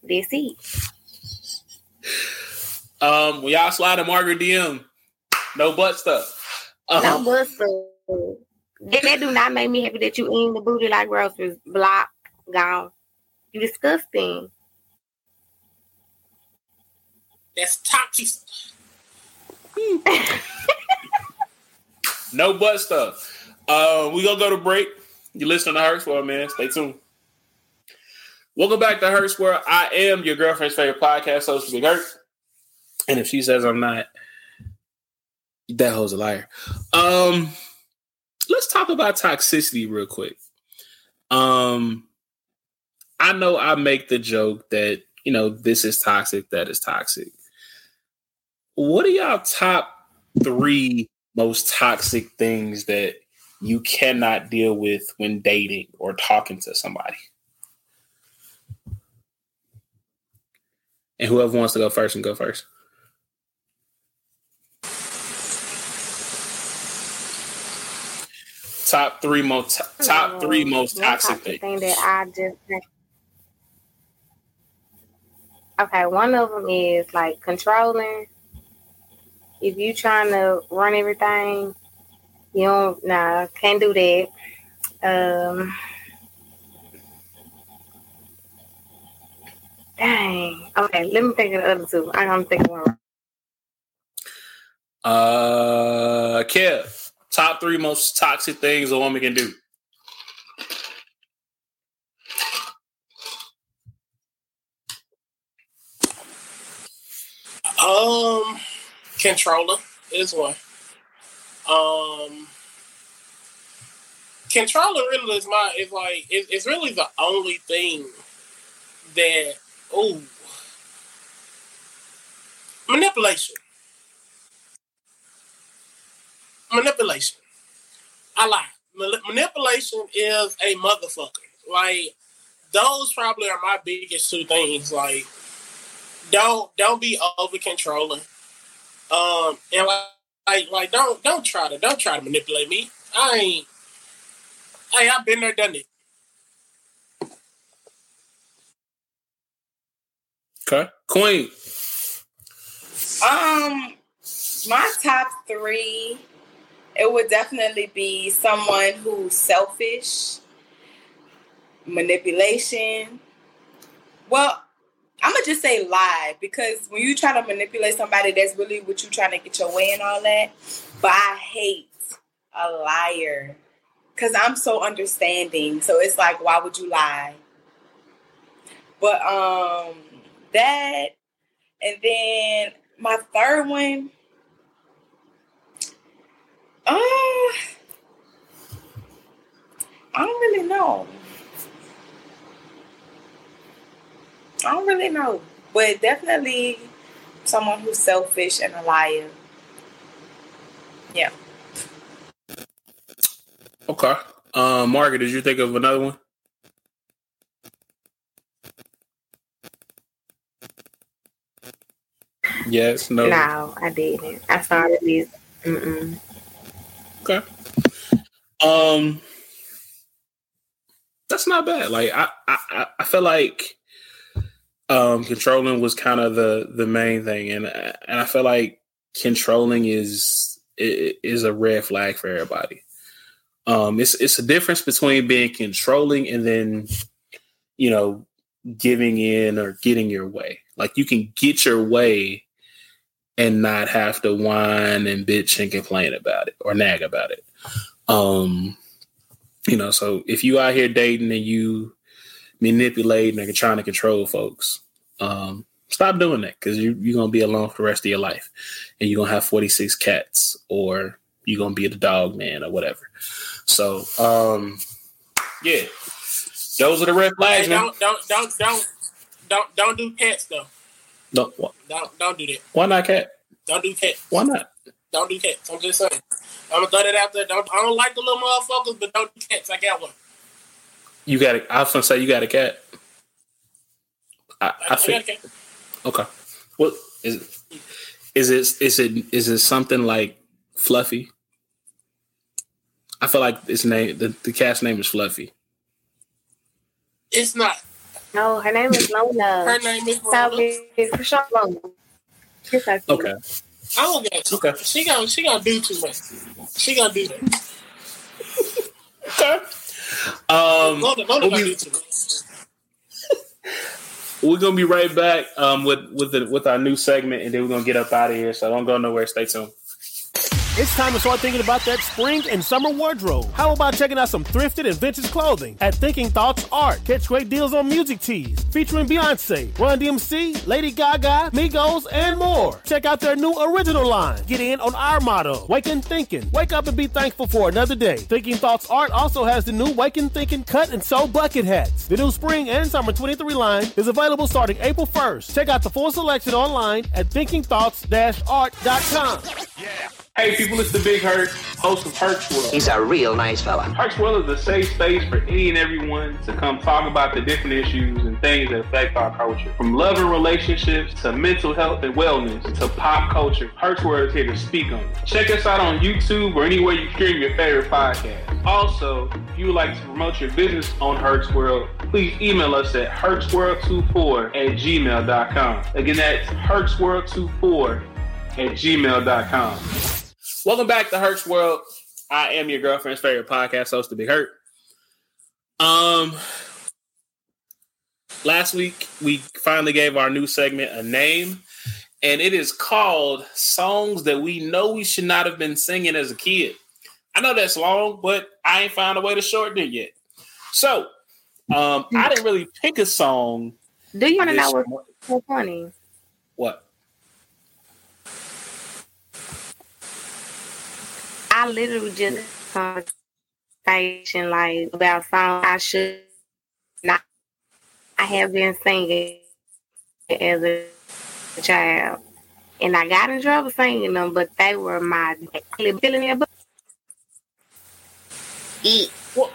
Speaker 15: That's it.
Speaker 14: Um, when y'all slide a Margaret DM, no butt stuff.
Speaker 15: Um, no butt stuff. That, that do not make me happy that you eating the booty like groceries. Block, gone. You disgusting.
Speaker 13: That's toxic.
Speaker 14: no butt stuff. Uh, we gonna go to break. You listen to Herc's World, man. Stay tuned. Welcome back to Herc's World. I am your girlfriend's favorite podcast host, Big Herc. And if she says I'm not, that hoe's a liar. Um, let's talk about toxicity real quick. Um, I know I make the joke that you know this is toxic, that is toxic. What are y'all top three most toxic things that you cannot deal with when dating or talking to somebody? And whoever wants to go first and go first. top three most top three most toxic things.
Speaker 15: Thing that I just okay. One of them is like controlling. If you trying to run everything, you don't nah can't do that. Um, dang. Okay, let me think of the other two. I don't think one.
Speaker 14: Uh, Kev top three most toxic things a woman can do.
Speaker 13: Um, controller is one. Um, controller really is my is like it, it's really the only thing that oh manipulation manipulation. I lie. manipulation is a motherfucker. Like those probably are my biggest two things. Like don't don't be over controlling. Um and like, like like don't don't try to don't try to manipulate me. I ain't hey I've been there, done it.
Speaker 14: Okay. Queen.
Speaker 16: Um my top three it would definitely be someone who's selfish, manipulation. Well, I'm gonna just say lie because when you try to manipulate somebody, that's really what you're trying to get your way and all that. But I hate a liar because I'm so understanding. So it's like, why would you lie? But um, that, and then my third one uh, I don't really know. I don't really know, but definitely someone who's selfish and a liar. Yeah.
Speaker 14: Okay. Um, Margaret, did you think of another one? Yes. No.
Speaker 15: No, I didn't. I started these. Mm-mm.
Speaker 14: Okay. Um, that's not bad. Like I, I, I feel like um controlling was kind of the the main thing, and and I feel like controlling is is a red flag for everybody. Um, it's it's a difference between being controlling and then, you know, giving in or getting your way. Like you can get your way and not have to whine and bitch and complain about it or nag about it. Um, you know, so if you out here dating and you manipulating and trying to control folks, um, stop doing that because you, you're gonna be alone for the rest of your life, and you're gonna have 46 cats, or you're gonna be the dog man or whatever. So, um, yeah, those are the red flags.
Speaker 13: Hey, don't, don't don't don't don't don't do cats though.
Speaker 14: No, what?
Speaker 13: Don't don't do that.
Speaker 14: Why not cat?
Speaker 13: Don't do cat.
Speaker 14: Why not?
Speaker 13: Don't do cats. I'm just saying. I'm gonna throw that out there. Don't I don't like the little motherfuckers, but don't do cats. I got one.
Speaker 14: You got it. I was gonna say you got a cat. I, I,
Speaker 13: I a cat.
Speaker 14: okay. What is it? Is it is it is it something like Fluffy? I feel like its name the, the cat's name is Fluffy.
Speaker 13: It's not.
Speaker 15: No, her name is Lola.
Speaker 13: Her name is
Speaker 15: So it's for sure Lola. It's
Speaker 14: Okay.
Speaker 13: I don't got. Okay. She gonna she gonna do too much. She gonna do that.
Speaker 14: Um,
Speaker 13: Lola, Lola
Speaker 14: we'll be-
Speaker 13: too much.
Speaker 14: we're gonna be right back um, with with the, with our new segment, and then we're gonna get up out of here. So don't go nowhere. Stay tuned.
Speaker 12: It's time to start thinking about that spring and summer wardrobe. How about checking out some thrifted and vintage clothing at Thinking Thoughts Art? Catch great deals on music tees featuring Beyonce, Run DMC, Lady Gaga, Migos, and more. Check out their new original line. Get in on our motto, Wake and Thinking. Wake up and be thankful for another day. Thinking Thoughts Art also has the new Wake and Thinking cut and sew bucket hats. The new spring and summer 23 line is available starting April 1st. Check out the full selection online at thinkingthoughts-art.com.
Speaker 14: Hey people, it's the Big Herc, host of Herc's World.
Speaker 17: He's a real nice fella.
Speaker 14: Herc's World is a safe space for any and everyone to come talk about the different issues and things that affect our culture. From love and relationships to mental health and wellness to pop culture, Herc's World is here to speak on it. Check us out on YouTube or anywhere you stream your favorite podcast. Also, if you would like to promote your business on Herc's World, please email us at hertzworld24 at gmail.com. Again, that's hertzworld24 at gmail.com. Welcome back to Herc's World. I am your girlfriend's favorite podcast host, The Big Herc. Um, last week we finally gave our new segment a name, and it is called "Songs That We Know We Should Not Have Been Singing as a Kid." I know that's long, but I ain't found a way to shorten it yet. So, um, I didn't really pick a song.
Speaker 15: Do you want to know what's so funny?
Speaker 14: What?
Speaker 15: I literally just conversation like about songs I should not. I have been singing as a child, and I got in trouble singing them, but they were my feeling their book.
Speaker 14: Well,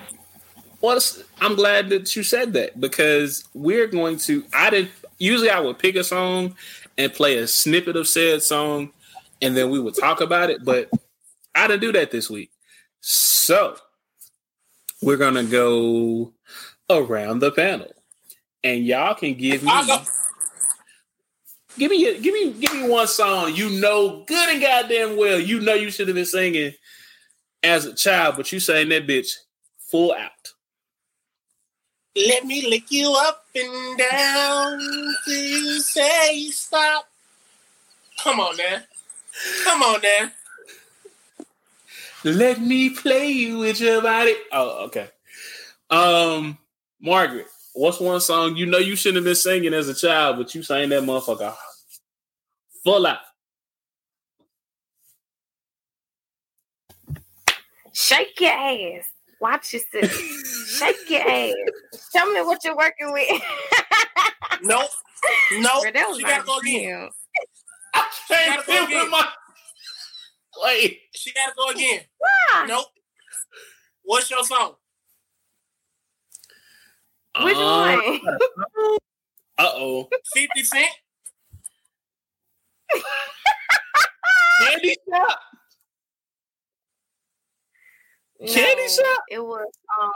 Speaker 14: well, I'm glad that you said that because we're going to. I did usually I would pick a song and play a snippet of said song, and then we would talk about it. But I didn't do that this week, so we're gonna go around the panel, and y'all can give me. Give me, give me, give me one song you know good and goddamn well. You know you should have been singing as a child, but you sang that bitch full out.
Speaker 13: Let me lick you up and down till you say stop. Come on now. Come on now.
Speaker 14: Let me play you with your body. Oh, okay. Um, Margaret, what's one song you know you shouldn't have been singing as a child, but you sang that motherfucker full out?
Speaker 15: Shake your ass. Watch yourself. Shake your ass. Tell me what you're working with.
Speaker 13: Nope. Nope.
Speaker 15: Girl, that was
Speaker 13: She
Speaker 15: my
Speaker 13: gotta go again.
Speaker 15: jam.
Speaker 13: She gotta go again.
Speaker 14: Wait.
Speaker 13: She gotta go again.
Speaker 15: Why?
Speaker 13: Nope. What's your song?
Speaker 15: Which one?
Speaker 14: Uh oh.
Speaker 13: 50 Cent?
Speaker 14: Candy shop. Candy shop?
Speaker 15: It was um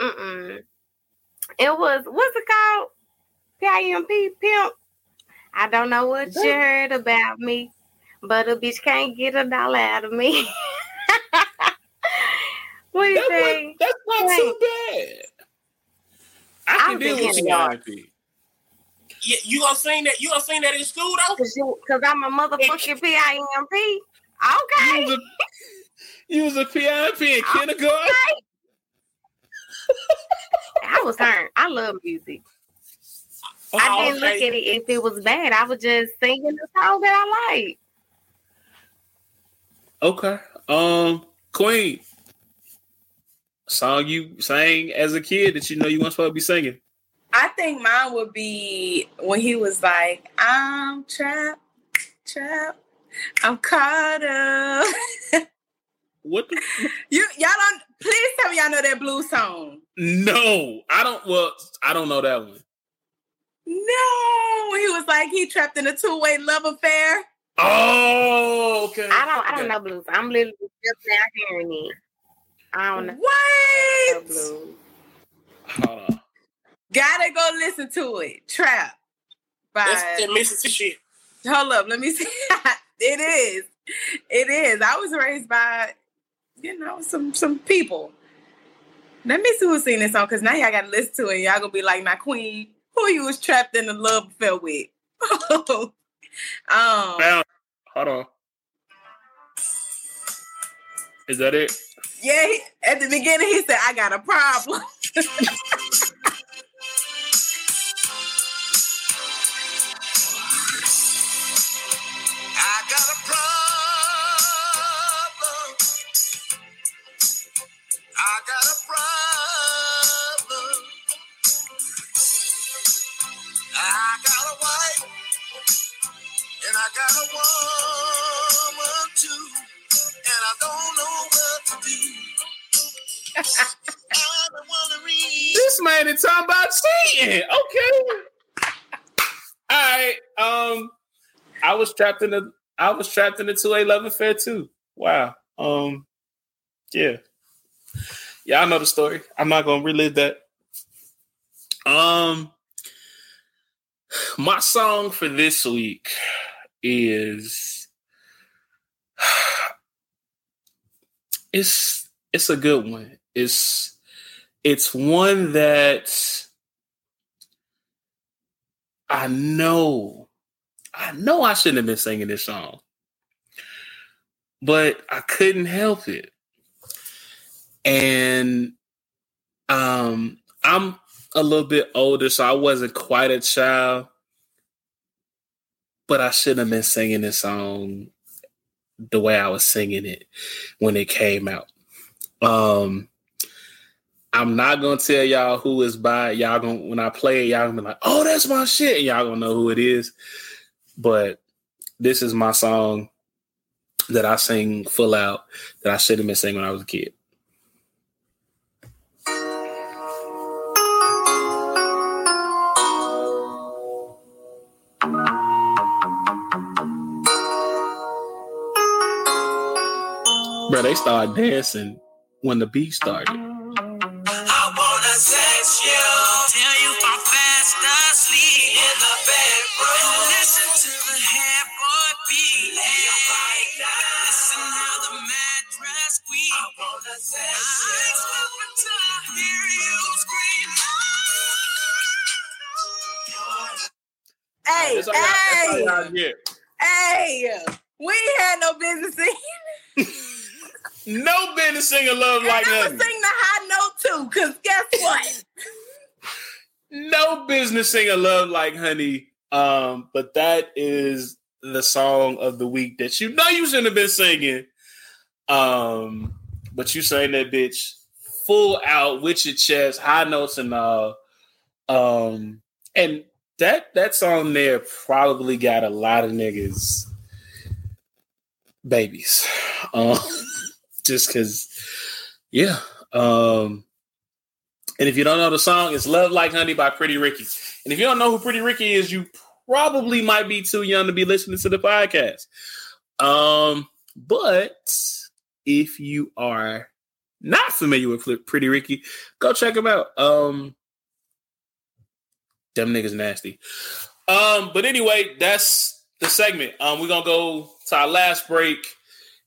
Speaker 15: mm-mm. It was what's it called? PIMP pimp. I don't know what you heard about me, but a bitch can't get a dollar out of me. what do you
Speaker 14: That
Speaker 15: think?
Speaker 14: that's not too bad. I can deal with
Speaker 15: the
Speaker 14: PIP.
Speaker 13: You, you gonna sing that? You gonna sing that in school though?
Speaker 15: Cause, you, Cause I'm a motherfucking PIMP. Okay.
Speaker 14: You was a, you was a PIP in kindergarten.
Speaker 15: I was turned. I love music.
Speaker 13: Oh,
Speaker 15: I didn't
Speaker 13: okay.
Speaker 15: look at it if it was bad. I was just singing the song that I like.
Speaker 14: Okay. Um, Queen. Song you sang as a kid that you know you weren't supposed to be singing.
Speaker 16: I think mine would be when he was like, I'm trapped, trapped, I'm caught up.
Speaker 14: What the?
Speaker 16: you y'all don't please tell me y'all know that blue song.
Speaker 14: No, I don't. Well, I don't know that one.
Speaker 16: No, he was like he trapped in a two-way love affair.
Speaker 14: Oh, okay.
Speaker 15: I don't. I don't
Speaker 14: Okay.
Speaker 15: know blues. I'm literally just now hearing it. I don't know.
Speaker 16: What?
Speaker 15: blues.
Speaker 14: Hold on.
Speaker 16: Gotta go listen to it. Trap. By
Speaker 13: That's that Mississippi.
Speaker 16: Hold up, let me see. it is. It is. I was raised by, you know, some some people. Let me see who's seen this song, because now y'all gotta listen to it. Y'all gonna be like, my Queen, who you was trapped in the love affair with? Oh, um
Speaker 14: Found. Hold on. Is that it?
Speaker 16: yeah, he, at the beginning he said, I got a problem.
Speaker 14: Is talking about cheating. Okay. All right. Um, I was trapped in the. I was trapped in the two A love affair too. Wow. Um, yeah. Yeah, I know the story. I'm not gonna relive that. Um, my song for this week is it's it's a good one. It's it's one that I know I know I shouldn't have been singing this song. But I couldn't help it. And um I'm a little bit older, so I wasn't quite a child. But I shouldn't have been singing this song the way I was singing it when it came out. Um I'm not gonna tell y'all who is by. Y'all gonna when I play it, y'all gonna be like, "Oh, that's my shit." And y'all gonna know who it is. But this is my song that I sing full out that I should have been singing when I was a kid. Bro, they started dancing when the beat started.
Speaker 16: Hey,
Speaker 14: That's all y'all- that's all
Speaker 16: hey, hey. We had no business singing.
Speaker 14: No business singing love like
Speaker 16: and I'ma sing the high note too, because guess what?
Speaker 14: no business singing love like honey um but that is the song of the week that you know you shouldn't have been singing um but you sang that bitch full out with your chest high notes and all um and that that song there probably got a lot of niggas babies um just because yeah um and if you don't know the song, it's Love Like Honey by Pretty Ricky. And if you don't know who Pretty Ricky is, you probably might be too young to be listening to the podcast. Um, but if you are not familiar with Pretty Ricky, go check him out. Um, them niggas nasty. Um, but anyway, that's the segment. Um, we're gonna go to our last break,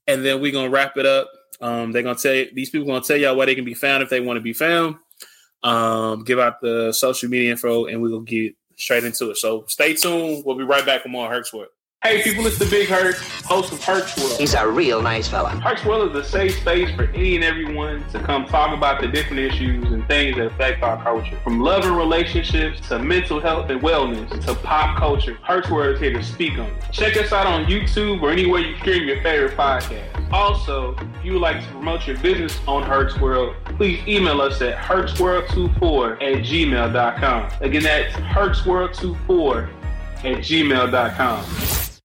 Speaker 14: and then we're gonna wrap it up. Um, they're gonna tell you, these people gonna tell y'all where they can be found if they want to be found. Um, give out the social media info, and we're gonna get straight into it. So stay tuned. We'll be right back with more Herc's World. Hey people, it's the Big Herc, host of Herc's World.
Speaker 17: He's a real nice fella.
Speaker 14: Herc's World is a safe space for any and everyone to come talk about the different issues and things that affect our culture. From love and relationships to mental health and wellness to pop culture, Herc's World is here to speak on it. Check us out on YouTube or anywhere you stream your favorite podcast. Also, if you would like to promote your business on Herc's World, please email us at hertzworld24 at gmail.com. Again, that's hertzworld24 at gmail.com.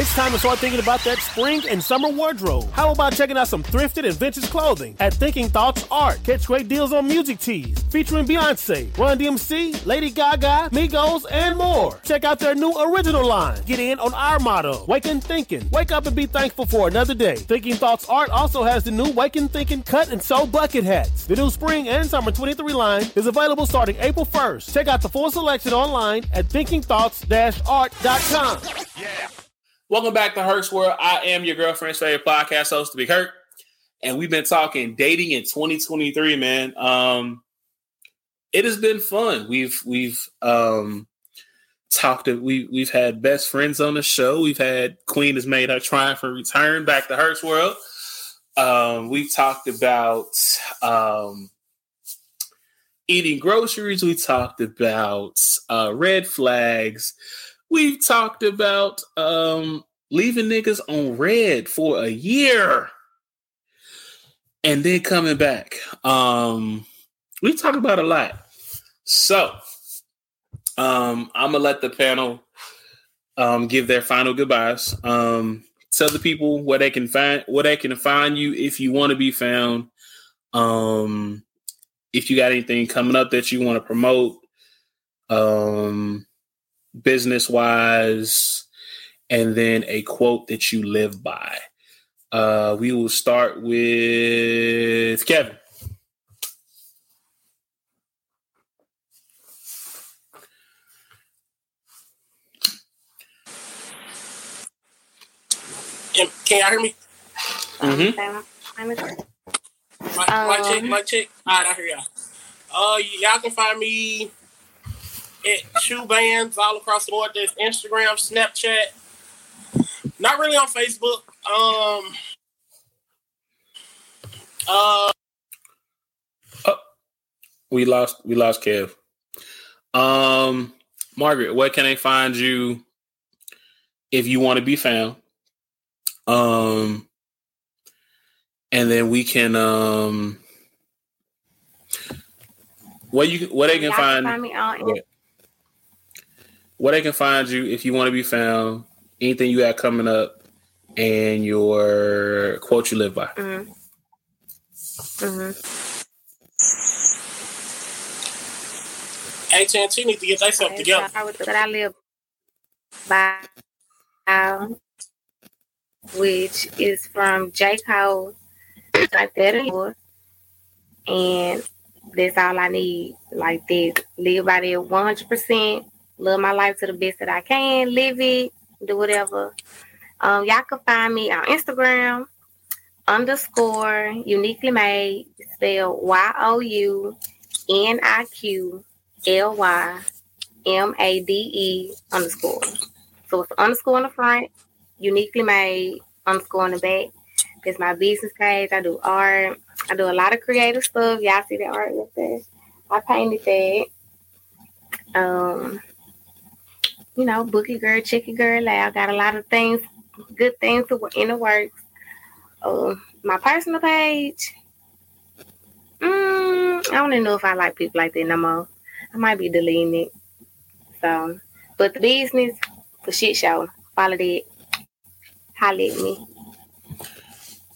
Speaker 12: It's time to start thinking about that spring and summer wardrobe. How about checking out some thrifted and vintage clothing at Thinking Thoughts Art? Catch great deals on music tees featuring Beyonce, Run DMC, Lady Gaga, Migos, and more. Check out their new original line. Get in on our motto, Wake and Thinking. Wake up and be thankful for another day. Thinking Thoughts Art also has the new Wake and Thinking cut and sew bucket hats. The new spring and summer 23 line is available starting April 1st. Check out the full selection online at thinkingthoughts-art.com.
Speaker 14: Welcome back to Herc's World. I am your girlfriend's favorite podcast host, Big Herc. And we've been talking dating in 2023, man. Um, it has been fun. We've we've um talked to we we've had best friends on the show. We've had Queen has made her trying for return back to Herc's World. Um, we've talked about um eating groceries. We talked about uh, red flags. We've talked about um, leaving niggas on red for a year and then coming back. Um, we talked about a lot. So um, I'm gonna let the panel um, give their final goodbyes. Um, tell the people where they can find where they can find you if you want to be found. Um, if you got anything coming up that you want to promote, um, business wise, and then a quote that you live by. Uh, we will start with Kevin.
Speaker 13: Can, can y'all hear me?
Speaker 14: Mm-hmm.
Speaker 13: My, my chick, my chick. All right, I hear y'all. Uh, y'all can find me at shoe bands all across the board. There's Instagram, Snapchat. Not really on Facebook. Um. Uh.
Speaker 14: oh, We lost we lost Kev. Um Margaret, where can I find you if you want to be found? Um and then we can um where you where they can
Speaker 15: Y'all
Speaker 14: find,
Speaker 15: find me on
Speaker 14: Yeah. Where they can find you if you want to be found, anything you got coming up, and your quote you live by.
Speaker 15: Mm-hmm. Mm-hmm.
Speaker 13: AT&T need to get themselves together.
Speaker 15: But I live by, um, which is from J. Cole, like that anymore. And that's all I need. Like this. Live by there 100%. Live my life to the best that I can. Live it. Do whatever. Um, y'all can find me on Instagram underscore uniquely made spelled Y O U N I Q L Y M A D E underscore. So it's underscore on the front, uniquely made underscore on the back. It's my business page. I do art. I do a lot of creative stuff. Y'all see the art with that. I painted that. Um, you know, bookie girl, chicky girl. I got a lot of things, good things in the works. Uh, my personal page. Mm, I don't even know if I like people like that no more. I might be deleting it. So, but the business, for shit show, follow that. Holla at me.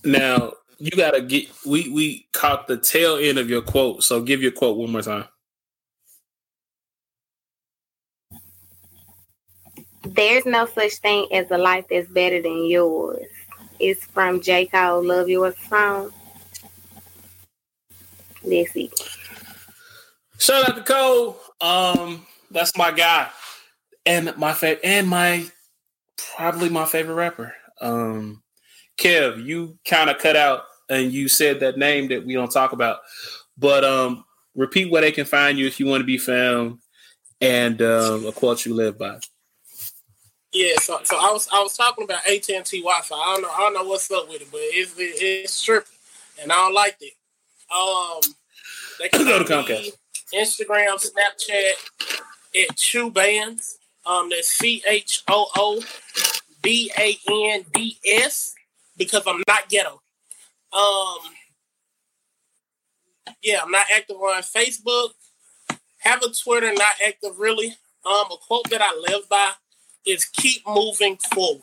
Speaker 14: Now you gotta get we we caught the tail end of your quote, so give your quote one more time.
Speaker 15: There's no such thing as a life that's better than yours. It's from J. Cole, Love Yours song. That's it.
Speaker 14: Shout out to Cole. Um, that's my guy, and my fa- and my probably my favorite rapper. Um, Kev, you kind of cut out and you said that name that we don't talk about, but um, repeat where they can find you if you want to be found and um, a quote you live by.
Speaker 13: Yeah, so, so I was I was talking about AT and T Wi-Fi. I don't know I don't know what's up with it, but it's it's tripping, and I don't like it. Um, they can
Speaker 14: go to Comcast,
Speaker 13: Instagram, Snapchat at Choo Bands. Um, that's C H O O B A N D S because I'm not ghetto. Um, yeah, I'm not active on Facebook. Have a Twitter, not active really. Um, a quote that I live by is keep moving forward.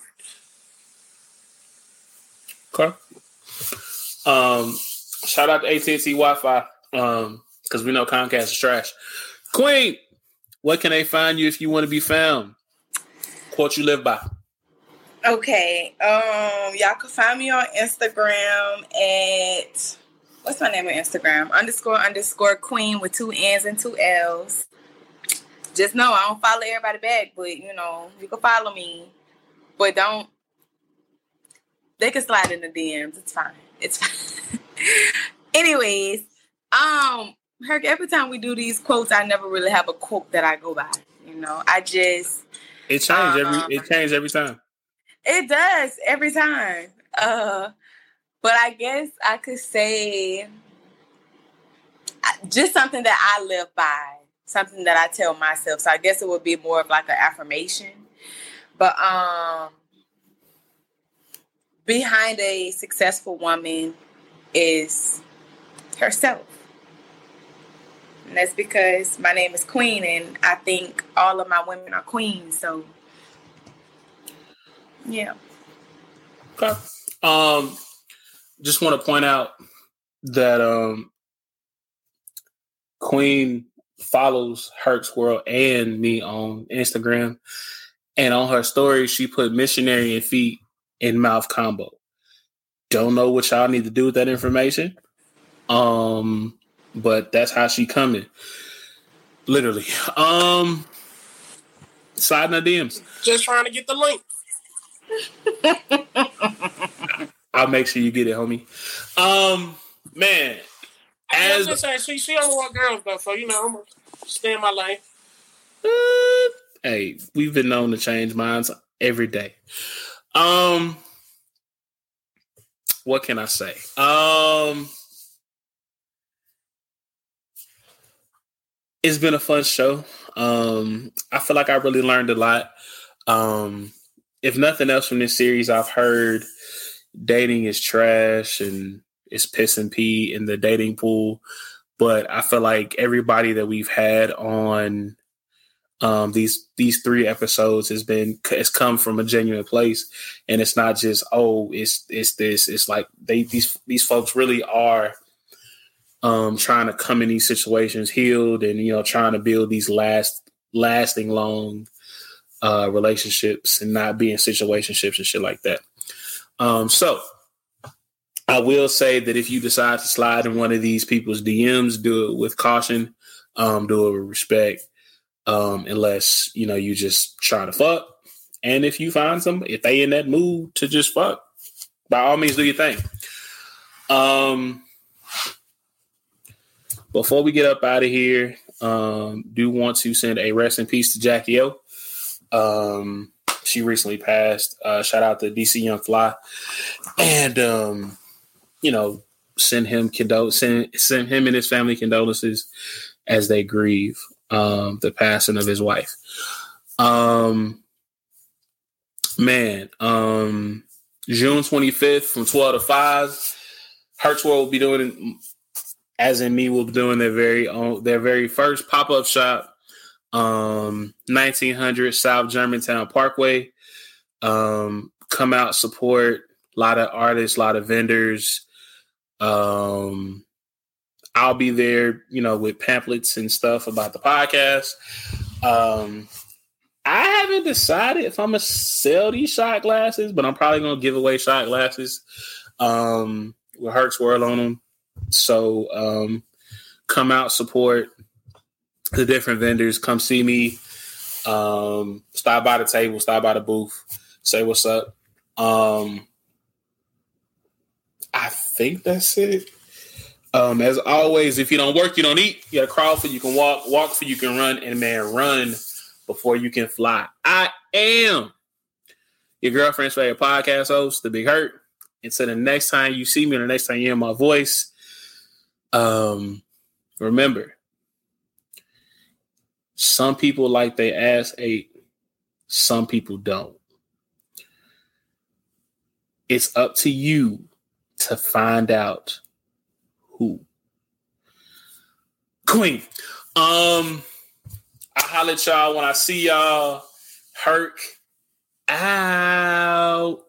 Speaker 14: Okay. Um, shout out to AT&T Wi-Fi um, because we know Comcast is trash. Queen, what can they find you if you want to be found? Quote you live by.
Speaker 16: Okay. Um, y'all can find me on Instagram at what's my name on Instagram? Underscore underscore queen with two N's and two L's. Just know I don't follow everybody back, but you know, you can follow me. But don't they can slide in the DMs. It's fine. It's fine. Anyways, um, Herc, every time we do these quotes, I never really have a quote that I go by. You know, I just
Speaker 14: it changes every it changes every time.
Speaker 16: It does every time. Uh, but I guess I could say just something that I live by, something that I tell myself. So I guess it would be more of like an affirmation. But um behind a successful woman is herself. And that's because my name is Queen and I think all of my women are queens. So yeah.
Speaker 14: Okay. Um just want to point out that um Queen follows Herc's World and me on Instagram. And on her story, she put missionary and feet in mouth combo. Don't know what y'all need to do with that information. Um, but that's how she coming. Literally. Um sliding her DMs.
Speaker 13: Just trying to get the link.
Speaker 14: I'll make sure you get it, homie. Um, man.
Speaker 13: As I saying, she she only want girls though, so you know I'm gonna stay in my lane.
Speaker 14: Uh, hey, we've been known to change minds every day. Um, what can I say? Um, it's been a fun show. Um, I feel like I really learned a lot. Um, if nothing else from this series, I've heard dating is trash and it's piss and pee in the dating pool. But I feel like everybody that we've had on um, these these three episodes has been has come from a genuine place, and it's not just oh it's it's this. It's like they these these folks really are um, trying to come in these situations healed, and you know trying to build these last lasting long uh, relationships and not be in situationships and shit like that. Um, so I will say that if you decide to slide in one of these people's DMs, do it with caution, um, do it with respect, um, unless you know you just try to fuck. And if you find some, if they in that mood to just fuck, by all means, do your thing. Um, before we get up out of here, um, do want to send a rest in peace to Jackie O. Um, she recently passed. Uh, shout out to DC Young Fly, and um, you know, send him condol send send him and his family condolences as they grieve um, the passing of his wife. Um, man, um, June twenty fifth from twelve to five. Herc's World will be doing, as in me, will be doing their very own their very first pop up shop um 1900 South Germantown Parkway. Um, come out, support a lot of artists, a lot of vendors. Um, I'll be there, you know, with pamphlets and stuff about the podcast. Um, I haven't decided if I'm gonna sell these shot glasses, but I'm probably gonna give away shot glasses um, with Herc's World on them. So um, come out, support the different vendors. Come see me. Um, stop by the table, stop by the booth, say what's up. Um, I think that's it. Um, as always, if you don't work, you don't eat. You gotta crawl for you can walk, walk for you can run, and man, run before you can fly. I am your girlfriend's favorite podcast host, The Big Herc. Until the next time you see me, or the next time you hear my voice, um, remember, some people like they ass ate, some people don't. It's up to you to find out who. Queen. Um, I holler at y'all when I see y'all. Herc out.